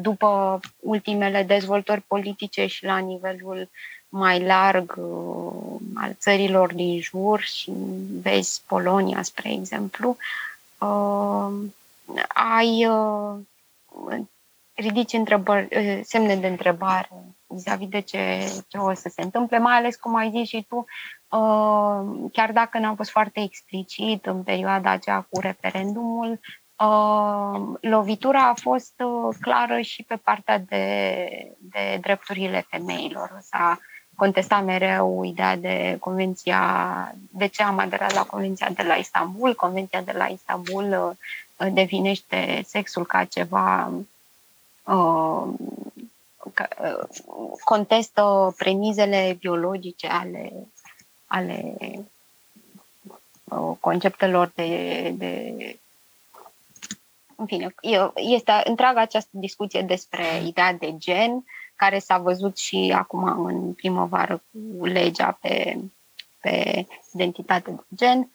după ultimele dezvoltări politice și la nivelul mai larg al țărilor din jur și vezi Polonia, spre exemplu, ai ridici întrebări, eh, semne de întrebare vis-a-vis de ce, ce o să se întâmple, mai ales, cum ai zis și tu, eh, chiar dacă n-am fost foarte explicit în perioada aceea cu referendumul, eh, lovitura a fost clară și pe partea de, de drepturile femeilor. S-a contestat mereu ideea de convenția, de ce am aderat la convenția de la Istanbul. Convenția de la Istanbul definește sexul ca ceva Uh, contestă premizele biologice ale, ale uh, conceptelor de, de în fine, este întreaga această discuție despre ideea de gen, care s-a văzut și acum în primăvară cu legea pe, pe identitate de gen,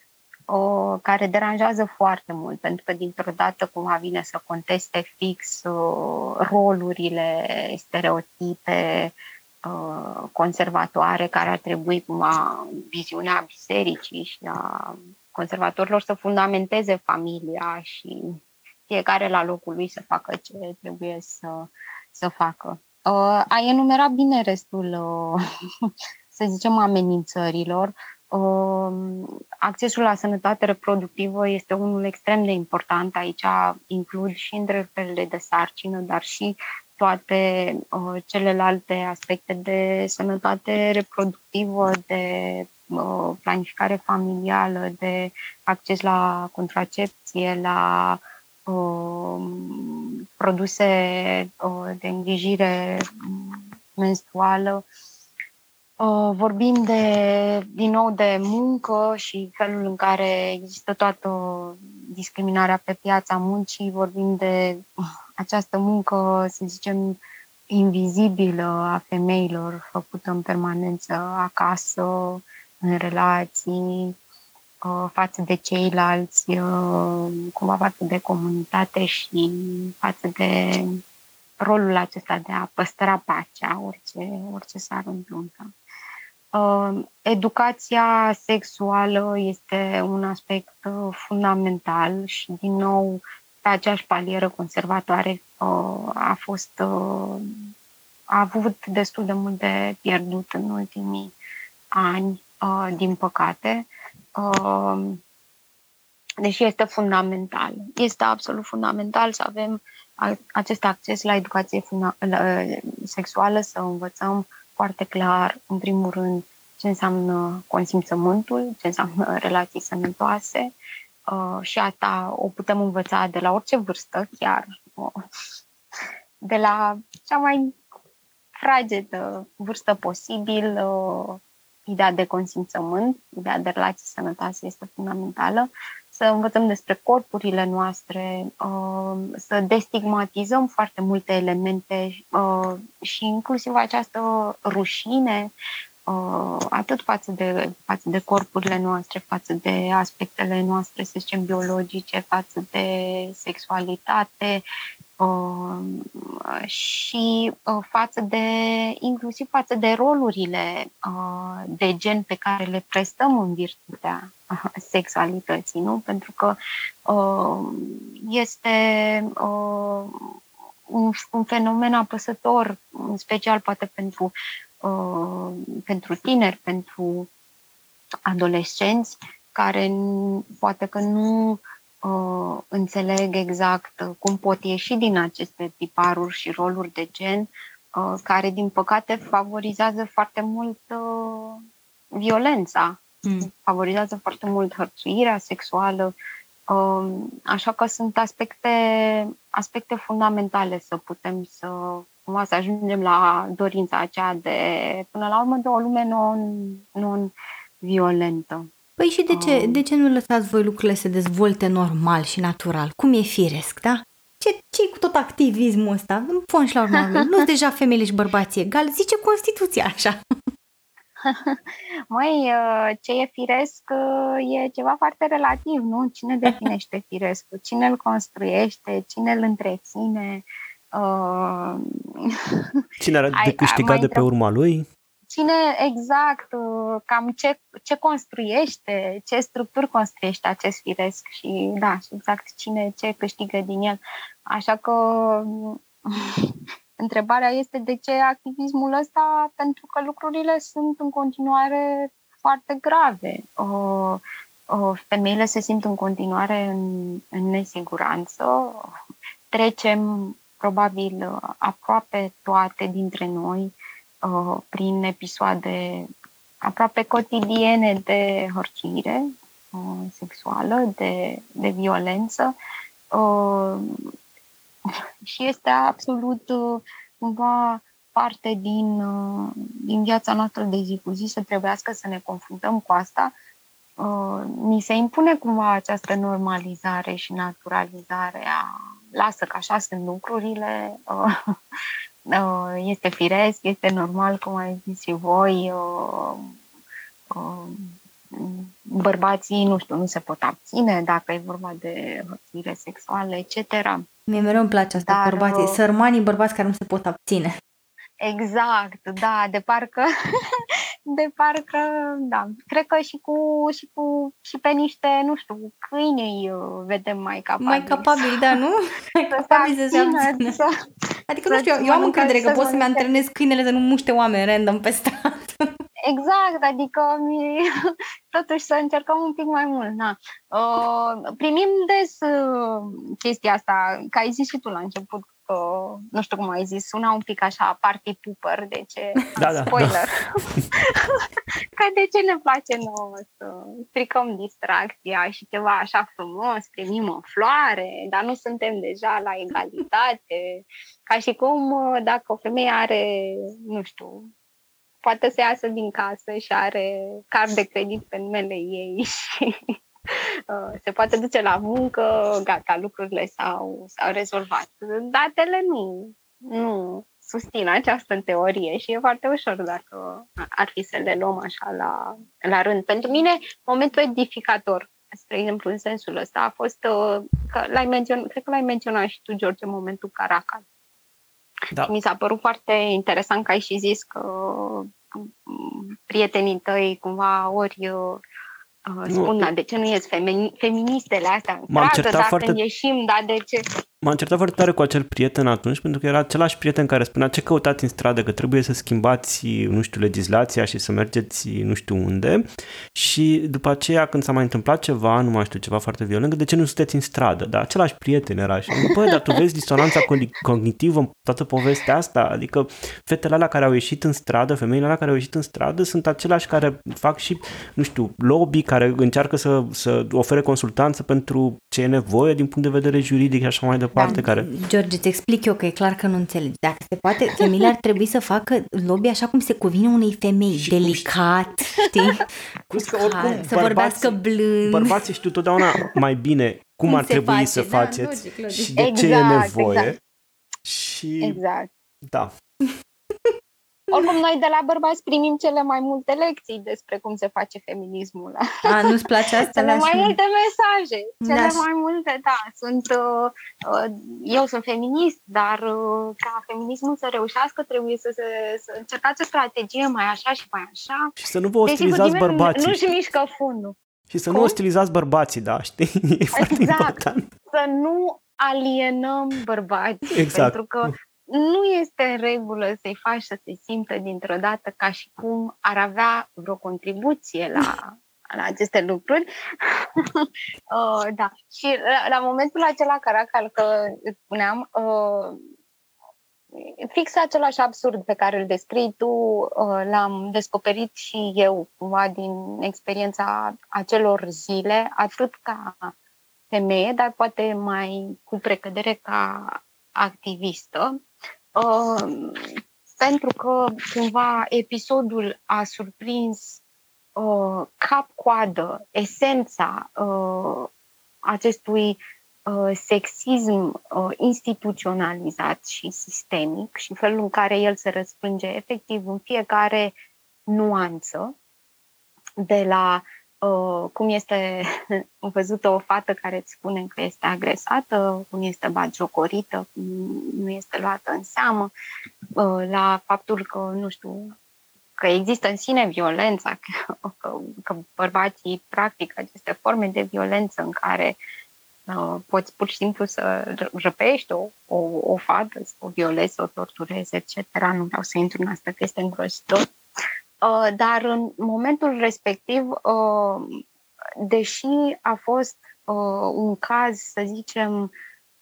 o, care deranjează foarte mult, pentru că dintr-o dată cumva vine să conteste fix uh, rolurile stereotipe uh, conservatoare care ar trebui cumva viziunea bisericii și a conservatorilor să fundamenteze familia și fiecare la locul lui să facă ce trebuie să, să facă. Uh, ai enumerat bine restul, uh, să zicem, amenințărilor. Um, accesul la sănătate reproductivă este unul extrem de important. Aici includ și întreruperile de sarcină, dar și toate uh, celelalte aspecte de sănătate reproductivă, de uh, planificare familială, de acces la contracepție, la uh, produse uh, de îngrijire menstruală. Uh, vorbim de, din nou de muncă și felul în care există toată discriminarea pe piața muncii, vorbim de această muncă, să zicem, invizibilă a femeilor, făcută în permanență acasă, în relații. uh, față de ceilalți, uh, cumva față de comunitate și față de rolul acesta de a păstra pacea, orice, orice s-ar întâmpla. Uh, educația sexuală este un aspect uh, fundamental și, din nou, pe aceeași palieră conservatoare uh, a fost a avut destul de mult de pierdut în ultimii ani, din păcate. Deși este fundamental. Este absolut fundamental să avem acest acces la educație sexuală, să învățăm foarte clar, în primul rând, ce înseamnă consimțământul, ce înseamnă relații sănătoase. Uh, și asta o putem învăța de la orice vârstă, chiar uh, de la cea mai fragedă vârstă posibil, uh, ideea de consimțământ, ideea de relații sănătoase este fundamentală să învățăm despre corpurile noastre, uh, să destigmatizăm foarte multe elemente uh, și inclusiv această rușine, uh, atât față de, față de corpurile noastre, față de aspectele noastre, să zicem, biologice, față de sexualitate, Um, și uh, față de, inclusiv față de rolurile uh, de gen pe care le prestăm în virtutea uh, sexualității, nu? Pentru că este un, un fenomen apăsător, în special poate pentru, pentru tineri, pentru adolescenți, care poate că nu uh, înțeleg exact uh, cum pot ieși din aceste tiparuri și roluri de gen, uh, care, din păcate, favorizează foarte mult uh, violența, mm. favorizează foarte mult hărțuirea sexuală, uh, așa că sunt aspecte, aspecte fundamentale să putem să cumva să ajungem la dorința aceea de, până la urmă, de o lume non, non-violentă. Păi și de ce, de ce nu lăsați voi lucrurile să se dezvolte normal și natural? Cum e firesc, da? Ce, ce cu tot activismul ăsta? În fond și la urmă, nu deja femeile și bărbații egal? Zice Constituția așa. Măi, uh, ce e firesc uh, e ceva foarte relativ, nu? Cine definește firescul? Cine îl construiește? Cine îl întreține? Uh... Cine are de câștigat de pe urma lui? Cine exact, uh, cam ce, ce construiește, ce structuri construiește acest firesc și da, și exact cine ce câștigă din el. Așa că întrebarea este de ce activismul ăsta, pentru că lucrurile sunt în continuare foarte grave. Uh, uh, femeile se simt în continuare în, în nesiguranță. Trecem probabil aproape toate dintre noi uh, prin episoade aproape cotidiene de hărțuire uh, sexuală, de, de violență uh, și este absolut uh, cumva parte din, uh, din viața noastră de zi cu zi să trebuiască să ne confruntăm cu asta. Uh, ni se impune cumva această normalizare și naturalizare a lasă că așa sunt lucrurile, uh, Uh, este firesc, este normal, cum ai zis și voi, uh, uh, bărbații, nu știu, nu se pot abține dacă e vorba de hărțuire sexuală, etc. Mie mereu îmi place asta, Dar, bărbații, sărmanii bărbați care nu se pot abține. Exact, da, de parcă, de parcă, da, cred că și cu, și cu, și pe niște, nu știu, câini îi uh, vedem mai capabili. Mai capabili, da, nu? Mai capabili să se abțină. Să, adică, să nu știu, eu am încredere că pot să-mi antrenez câinele să nu muște oameni random pe strat. Exact, adică mi, totuși să încercăm un pic mai mult. Na. Uh, primim des uh, chestia asta, ca ai zis și tu la început, uh, nu știu cum ai zis, suna un pic așa party pooper, de ce, da, da, spoiler, da. că de ce ne place nouă să stricăm distracția și ceva așa frumos, primim o floare, dar nu suntem deja la egalitate, ca și cum uh, dacă o femeie are, nu știu, poate să iasă din casă și are card de credit pe numele ei și Uh, se poate duce la muncă, gata, lucrurile s-au, s-au rezolvat. Datele nu, nu susțin această teorie și e foarte ușor dacă ar fi să le luăm așa la, la rând. Pentru mine, momentul edificator, spre exemplu, în sensul ăsta, a fost, uh, că l-ai menționat, cred că l-ai menționat și tu, George, în momentul Caracal. Da. mi s-a părut foarte interesant că ai și zis că mm, prietenii tăi cumva ori uh, spun, da, de ce nu ies femini- feministele astea în M-am stradă, dacă foarte... ieșim, da, de ce? M-am certat foarte tare cu acel prieten atunci, pentru că era același prieten care spunea ce căutați în stradă, că trebuie să schimbați, nu știu, legislația și să mergeți nu știu unde. Și după aceea, când s-a mai întâmplat ceva, nu mai știu, ceva foarte violent, de ce nu sunteți în stradă? Dar același prieten era și, băi, dar tu vezi disonanța cognitivă în toată povestea asta? Adică fetele alea care au ieșit în stradă, femeile alea care au ieșit în stradă sunt aceleași care fac și, nu știu, lobby, care încearcă să, să ofere consultanță pentru ce e nevoie din punct de vedere juridic și așa mai departe departe. Da, care... George, îți explic eu că e clar că nu înțelegi. Dacă se poate, femeile ar trebui să facă lobby așa cum se cuvine unei femei, și delicat, știi? Cu să, oricum, să vorbească blând. Bărbații știu totdeauna mai bine cum, cum ar trebui face, să da, faceți logic, logic. și de exact, ce e exact, nevoie. Exact. Și exact. Da. Oricum, noi de la bărbați primim cele mai multe lecții despre cum se face feminismul. A, nu-ți place asta? Cele mai multe mesaje. Cele da. mai multe, da. Sunt, uh, uh, eu sunt feminist, dar uh, ca feminismul să reușească trebuie să, se, să încercați o strategie mai așa și mai așa. Și să nu vă ostilizați deci, bărbații. Nu-și mișcă fundul. Și să Cum? nu ostilizați bărbații, da, știi? E foarte exact. important. Să nu alienăm bărbații. Exact. Pentru că nu este în regulă să-i faci să se simtă dintr-o dată ca și cum ar avea vreo contribuție la, la aceste lucruri. uh, da. Și la, la momentul acela, Caracal, că îți spuneam, uh, fix același absurd pe care îl descrii tu, uh, l-am descoperit și eu, cumva, din experiența acelor zile, atât ca femeie, dar poate mai cu precădere ca activistă, uh, pentru că cumva episodul a surprins uh, cap-coadă esența uh, acestui uh, sexism uh, instituționalizat și sistemic și felul în care el se răspânge efectiv în fiecare nuanță de la Uh, cum este văzută o fată care îți spune că este agresată, cum este bagiocorită, cum nu este luată în seamă, uh, la faptul că, nu știu, că există în sine violența, că, că, că bărbații practică aceste forme de violență în care uh, poți pur și simplu să răpești o, o, o fată, să o violezi, să o torturezi, etc. Nu vreau să intru în asta, că este îngrozitor. Uh, dar în momentul respectiv, uh, deși a fost uh, un caz, să zicem,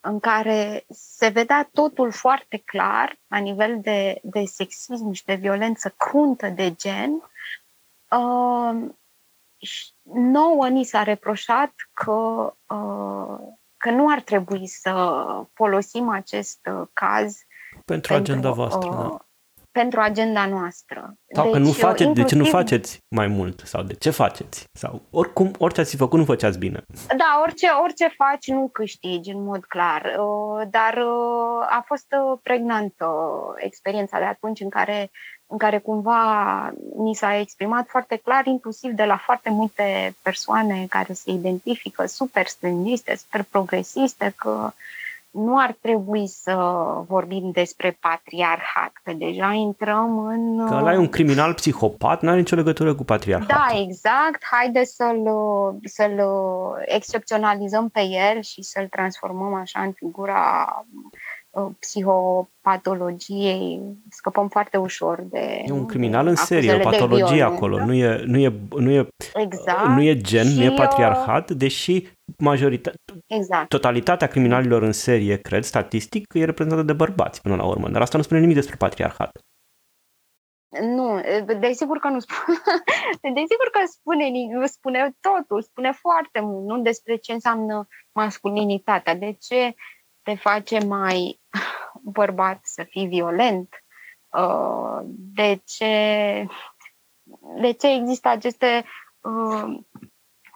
în care se vedea totul foarte clar la nivel de, de sexism și de violență cruntă de gen, nouă ni s-a reproșat că, că nu ar trebui să folosim acest caz pentru, pentru agenda voastră. Da pentru agenda noastră. Sau deci, că nu faceți, inclusiv... de ce nu faceți mai mult? Sau de ce faceți? Sau oricum, orice ați fi făcut, nu făceați bine. Da, orice, orice faci, nu câștigi în mod clar. Uh, dar uh, a fost uh, pregnantă experiența de atunci în care, în care cumva ni s-a exprimat foarte clar, inclusiv de la foarte multe persoane care se identifică super stângiste, super progresiste, că nu ar trebui să vorbim despre patriarhat, că deja intrăm în... Că ăla e un criminal psihopat, nu are nicio legătură cu patriarhat. Da, exact. Haide să-l, să-l excepționalizăm pe el și să-l transformăm așa în figura uh, psihopatologiei, scăpăm foarte ușor de... E un criminal în serie, o patologie acolo, nu e, nu e, nu e, exact. nu e gen, și nu e patriarhat, deși majoritatea, exact. totalitatea criminalilor în serie, cred, statistic, e reprezentată de bărbați până la urmă, dar asta nu spune nimic despre patriarhat. Nu, desigur că nu spune. desigur că spune, spune totul, spune foarte mult, nu despre ce înseamnă masculinitatea, de ce te face mai bărbat să fii violent, uh, de ce, de ce există aceste uh,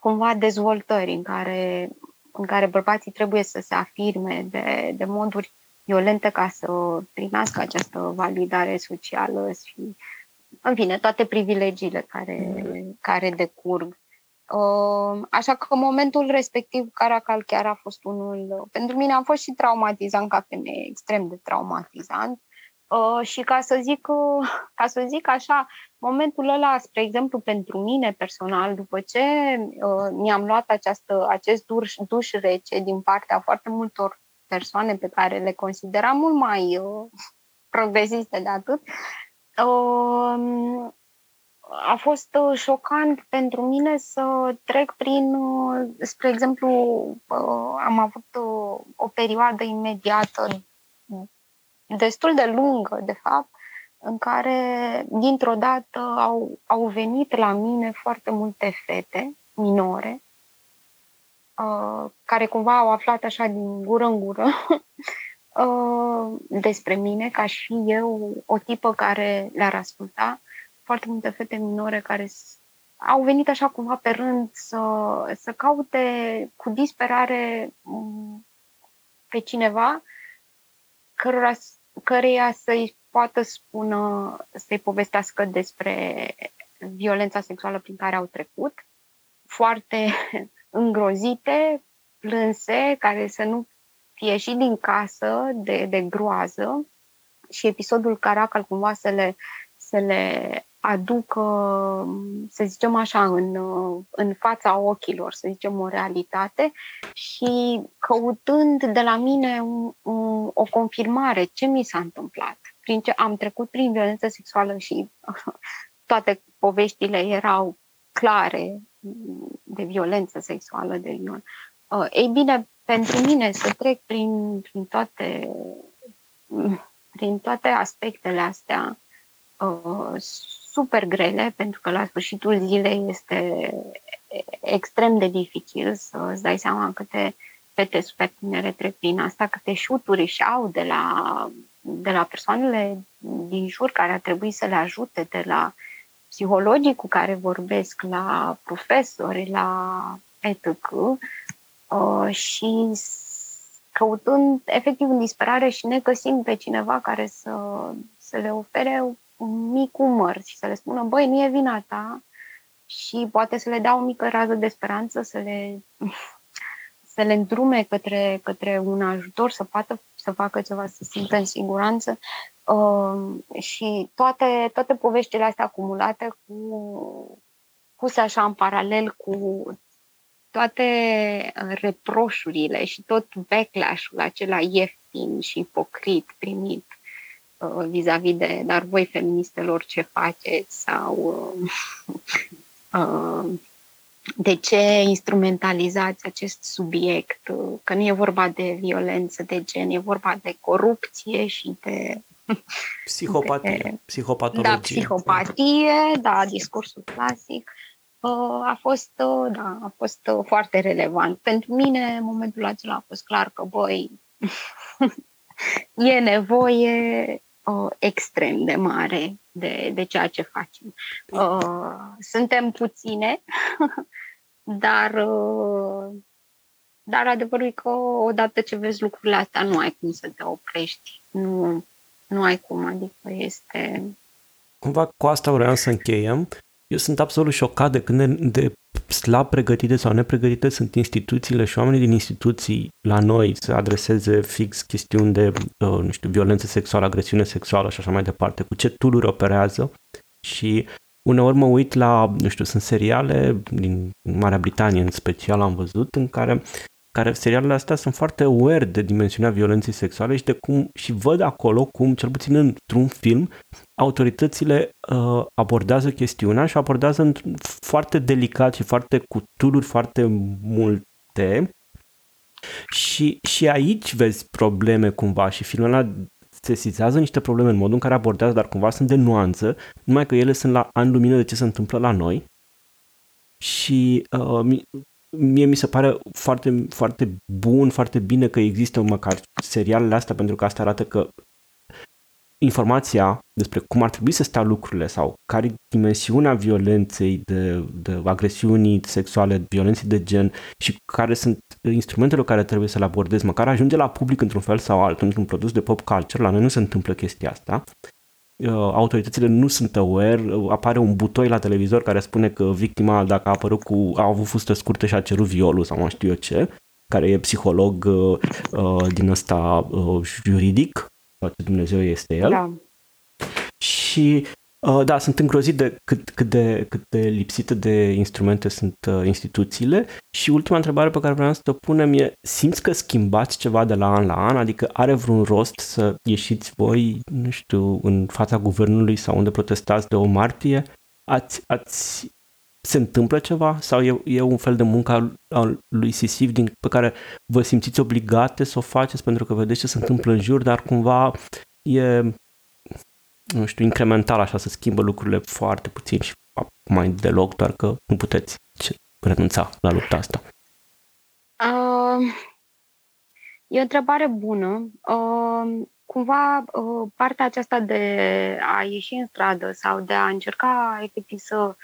cumva dezvoltări în care, în care bărbații trebuie să se afirme de, de moduri violente ca să primească această validare socială și, în fine, toate privilegiile care, care decurg. Uh, așa că în momentul respectiv Caracal chiar a fost unul, pentru mine a fost și traumatizant ca femeie, extrem de traumatizant. Uh, și ca să zic, uh, ca să zic așa, momentul ăla, spre exemplu, pentru mine personal, după ce mi-am luat această, acest duș, duș rece din partea foarte multor persoane pe care le consideram mult mai progresiste de atât, a fost uh, șocant pentru mine să trec prin, uh, spre exemplu, uh, am avut o perioadă imediată destul de lungă, de fapt, în care, dintr-o dată, au, au venit la mine foarte multe fete minore, care cumva au aflat așa din gură în gură despre mine, ca și eu, o tipă care le-ar asculta foarte multe fete minore care au venit așa cumva pe rând să, să caute cu disperare mm, pe cineva cărora, căreia să-i poată spună, să-i povestească despre violența sexuală prin care au trecut, foarte îngrozite, plânse, care să nu fie și din casă de, de groază. Și episodul Caracal cumva să le, să le aducă, să zicem așa, în, în fața ochilor, să zicem, o realitate și căutând de la mine un, un, o confirmare ce mi s-a întâmplat. Prin ce am trecut prin violență sexuală și toate poveștile erau clare de violență sexuală, de viol. Uh, ei bine, pentru mine să trec prin, prin toate prin toate aspectele astea uh, super grele, pentru că la sfârșitul zilei este extrem de dificil să îți dai seama câte fete super tinere trec prin asta, câte șuturi își au de la, de la persoanele din jur care ar trebui să le ajute, de la psihologii cu care vorbesc, la profesori, la etc. Uh, și căutând efectiv în disperare și negăsind pe cineva care să, să le ofere un mic umăr și să le spună, băi, nu e vina ta și poate să le dea o mică rază de speranță, să le, să le îndrume către, către un ajutor, să poată să facă ceva, să simtă în siguranță. Uh, și toate, toate poveștile astea acumulate cu puse așa în paralel cu toate reproșurile și tot backlash-ul acela ieftin și ipocrit primit Uh, vis-a-vis de, dar voi feministelor ce faceți sau uh, uh, de ce instrumentalizați acest subiect, că nu e vorba de violență de gen, e vorba de corupție și de Psihopatie, de, psihopatologie. Da, psihopatie, da, discursul clasic. A fost, da, a fost foarte relevant. Pentru mine, în momentul acela a fost clar că, băi, e nevoie uh, extrem de mare de, de ceea ce facem. Uh, suntem puține, dar, uh, dar adevărul e că odată ce vezi lucrurile astea, nu ai cum să te oprești. Nu, nu ai cum, adică este... Cumva cu asta vreau să încheiem. Eu sunt absolut șocat de, când de, de slab pregătite sau nepregătite sunt instituțiile și oamenii din instituții la noi să adreseze fix chestiuni de, uh, nu știu, violență sexuală, agresiune sexuală și așa mai departe, cu ce tool operează. Și uneori mă uit la, nu știu, sunt seriale din Marea Britanie în special am văzut în care care serialele astea sunt foarte aware de dimensiunea violenței sexuale și de cum și văd acolo cum, cel puțin într-un film, autoritățile uh, abordează chestiunea și abordează foarte delicat și foarte cu tururi foarte multe și, și aici vezi probleme cumva și filmul ăla sesizează niște probleme în modul în care abordează, dar cumva sunt de nuanță, numai că ele sunt la an lumină de ce se întâmplă la noi. Și uh, mie mi se pare foarte, foarte bun, foarte bine că există măcar serialele astea, pentru că asta arată că informația despre cum ar trebui să stea lucrurile sau care e dimensiunea violenței, de, de agresiunii sexuale, violenței de gen și care sunt instrumentele care trebuie să le abordezi, măcar ajunge la public într-un fel sau altul, într-un produs de pop culture, la noi nu se întâmplă chestia asta. Uh, autoritățile nu sunt aware, uh, apare un butoi la televizor care spune că victima, dacă a apărut cu, a avut fustă scurtă și a cerut violul sau nu știu eu ce, care e psiholog uh, uh, din ăsta uh, juridic, sau ce Dumnezeu este el. Da. Și uh, da, sunt îngrozit de cât, cât, de cât de lipsite de instrumente sunt uh, instituțiile și ultima întrebare pe care vreau să te punem e simți că schimbați ceva de la an la an? Adică are vreun rost să ieșiți voi, nu știu, în fața guvernului sau unde protestați de o martie? Ați, ați se întâmplă ceva sau e, e un fel de muncă al lui Sisiv din, pe care vă simțiți obligate să o faceți pentru că vedeți ce se întâmplă în jur, dar cumva e, nu știu, incremental așa, să schimbă lucrurile foarte puțin și mai deloc, doar că nu puteți renunța la lupta asta. Uh, e o întrebare bună. Uh, cumva uh, partea aceasta de a ieși în stradă sau de a încerca efectiv să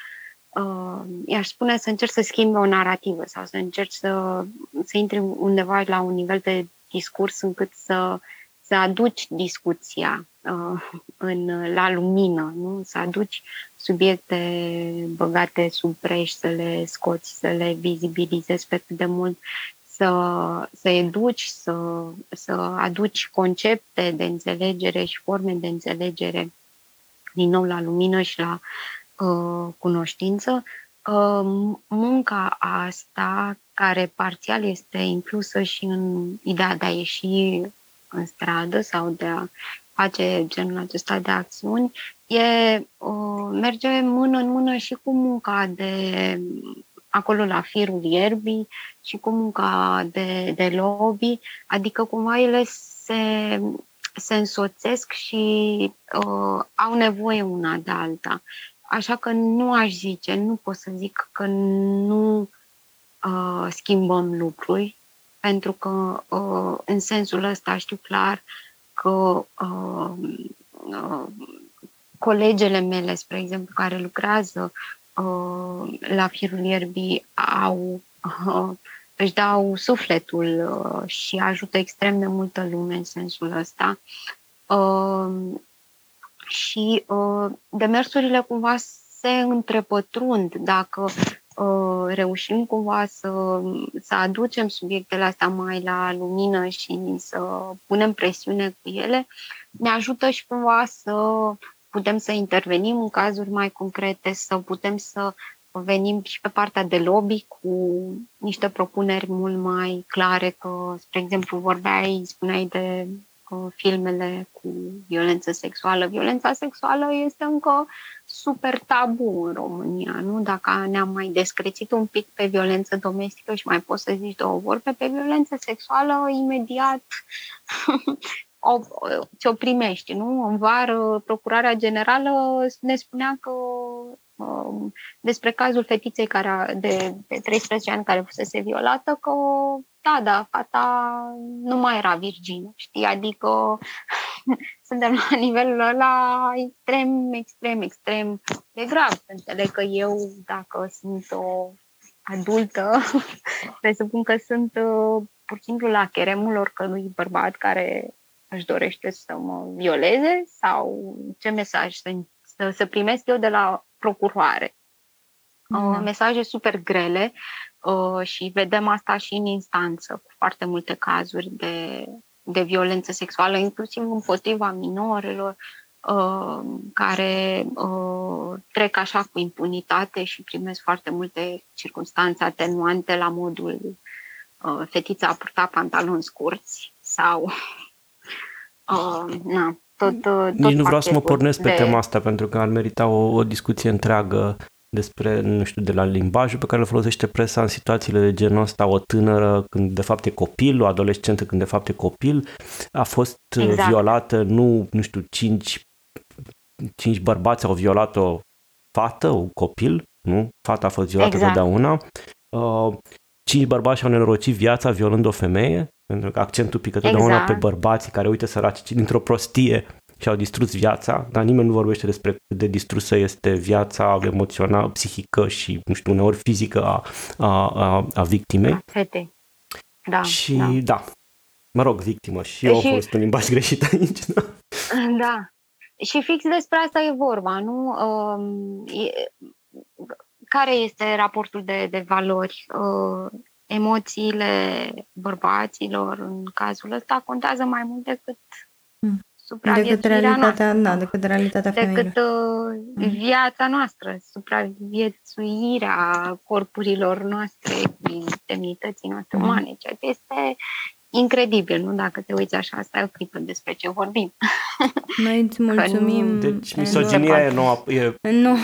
uh, i-aș spune să încerci să schimbi o narrativă sau să încerci să, să intri undeva la un nivel de discurs încât să, să aduci discuția uh, în, la lumină, nu? să aduci subiecte băgate sub preș, să le scoți, să le vizibilizezi pe cât de mult, să, să educi, să, să aduci concepte de înțelegere și forme de înțelegere din nou la lumină și la Uh, cunoștință, uh, munca asta, care parțial este inclusă și în ideea de a ieși în stradă sau de a face genul acesta de acțiuni, e, uh, merge mână în mână și cu munca de acolo la firul ierbii și cu munca de, de lobby, adică cumva ele se, se însoțesc și uh, au nevoie una de alta. Așa că nu aș zice, nu pot să zic că nu uh, schimbăm lucruri, pentru că uh, în sensul ăsta știu clar că uh, uh, colegele mele, spre exemplu, care lucrează uh, la firul ierbii, au, uh, își dau sufletul uh, și ajută extrem de multă lume în sensul ăsta. Uh, și uh, demersurile cumva se întrepătrund dacă uh, reușim cumva să, să aducem subiectele astea mai la lumină și să punem presiune cu ele, ne ajută și cumva să putem să intervenim în cazuri mai concrete, să putem să venim și pe partea de lobby cu niște propuneri mult mai clare, că, spre exemplu, vorbeai, spuneai de filmele cu violență sexuală. Violența sexuală este încă super tabu în România, nu? Dacă ne-am mai descrețit un pic pe violență domestică și mai poți să zici două vorbe, pe violență sexuală, imediat o, ce o primești, nu? În vară, Procurarea Generală ne spunea că um, despre cazul fetiței care de, de 13 ani care fusese violată, că da, da, fata nu mai era virgină, știi? Adică suntem la nivelul ăla extrem, extrem, extrem de grav. Înțeleg că eu, dacă sunt o adultă, presupun că sunt uh, pur și simplu la cheremul oricărui bărbat care își dorește să mă violeze sau ce mesaj să, să, să primesc eu de la procuroare. Mm. Uh, mesaje super grele uh, și vedem asta și în instanță, cu foarte multe cazuri de, de violență sexuală, inclusiv împotriva minorilor, uh, care uh, trec așa cu impunitate și primesc foarte multe circunstanțe atenuante la modul uh, fetița a purta pantaloni scurți sau uh, na, tot, uh, tot Nici nu vreau să mă pornesc de... pe tema asta pentru că ar merita o, o discuție întreagă despre, nu știu, de la limbajul pe care îl folosește presa în situațiile de genul ăsta, o tânără când de fapt e copil, o adolescentă când de fapt e copil, a fost uh, exact. violată, nu, nu știu, cinci, cinci bărbați au violat o fată, un copil, nu? Fata a fost violată exact. totdeauna. Uh, cinci bărbați au nenorocit viața violând o femeie, pentru că accentul pică totdeauna exact. pe bărbații care, uite, săraci, dintr-o prostie și au distrus viața, dar nimeni nu vorbește despre cât de distrusă este viața emoțională, psihică și, nu știu, uneori fizică a, a, a, a victimei. A fetei. Da, și da. da, mă rog, victimă și eu și... am fost un limbaj greșit aici. Da. da. Și fix despre asta e vorba, nu? Um, e, care este raportul de, de valori? Uh, emoțiile bărbaților în cazul ăsta contează mai mult decât hmm. decât realitatea, noastră, da, decât realitatea decât uh, hmm. viața noastră, supraviețuirea corpurilor noastre, demnității noastre hmm. umane, ceea ce este incredibil, nu? Dacă te uiți așa, stai o clipă despre ce vorbim. Noi îți mulțumim. Nu, deci misoginia e noua, e, nu.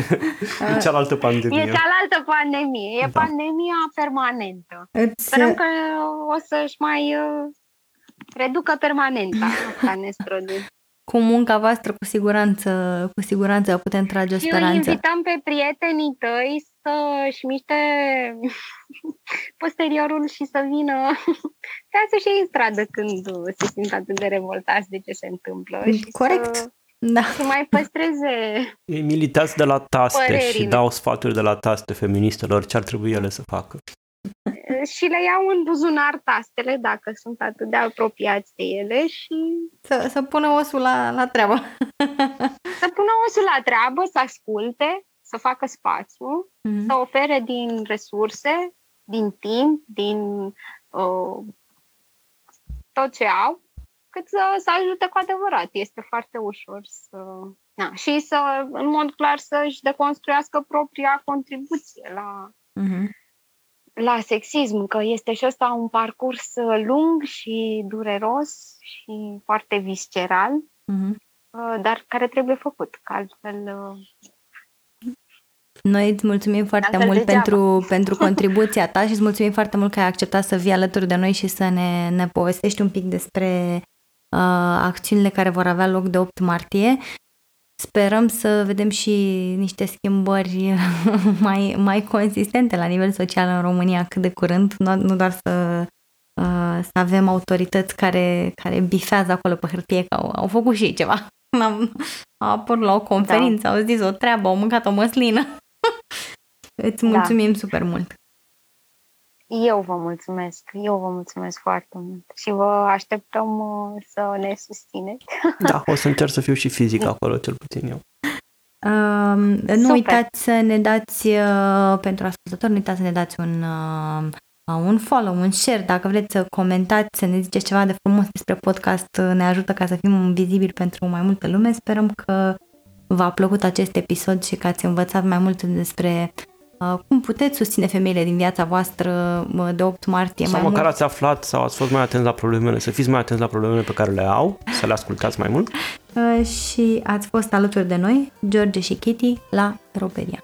e cealaltă pandemie. E cealaltă pandemie, e da. pandemia permanentă. Îți... Sperăm că o să-și mai uh, reducă permanent asta ne cu munca voastră, cu siguranță, cu siguranță putem trage o speranță. Eu invităm pe prietenii tăi să-și miște posteriorul și să vină ca să-și iei stradă când se simt atât de revoltați de ce se întâmplă. Și Corect. Să, da. să mai păstreze Ei militați de la taste părerile. și dau sfaturi de la taste feministelor ce ar trebui ele să facă și le iau în buzunar tastele dacă sunt atât de apropiați de ele și... Să, să pună osul la, la treabă. să pună osul la treabă, să asculte, să facă spațiu, mm-hmm. să ofere din resurse, din timp, din uh, tot ce au, cât să, să ajute cu adevărat. Este foarte ușor să... Na, și să, în mod clar, să-și deconstruiască propria contribuție la, mm-hmm la sexism, că este și ăsta un parcurs uh, lung și dureros și foarte visceral, mm-hmm. dar care trebuie făcut, că altfel... Uh, Noi îți mulțumim foarte mult pentru, pentru contribuția ta și îți mulțumim foarte mult că ai acceptat să vii alături de noi și să ne, ne povestești un pic despre uh, acțiunile care vor avea loc de 8 martie. Sperăm să vedem și niște schimbări mai, mai consistente la nivel social în România cât de curând, nu, nu doar să, uh, să avem autorități care, care bifează acolo pe hârtie că au, au făcut și ei ceva. Am, au apărut la o conferință, da. au zis o treabă, au mâncat o măslină. Îți da. mulțumim da. super mult! Eu vă mulțumesc, eu vă mulțumesc foarte mult și vă așteptăm uh, să ne susțineți. Da, o să încerc să fiu și fizic acolo, cel puțin eu. Uh, nu Super. uitați să ne dați, uh, pentru ascultători, nu uitați să ne dați un, uh, un follow, un share, dacă vreți să comentați, să ne ziceți ceva de frumos despre podcast, uh, ne ajută ca să fim vizibili pentru mai multă lume. Sperăm că v-a plăcut acest episod și că ați învățat mai mult despre Uh, cum puteți susține femeile din viața voastră de 8 martie? Sau mai măcar mult? ați aflat sau ați fost mai atenți la problemele, să fiți mai atenți la problemele pe care le au, să le ascultați mai mult. Uh, și ați fost alături de noi, George și Kitty, la Roperia.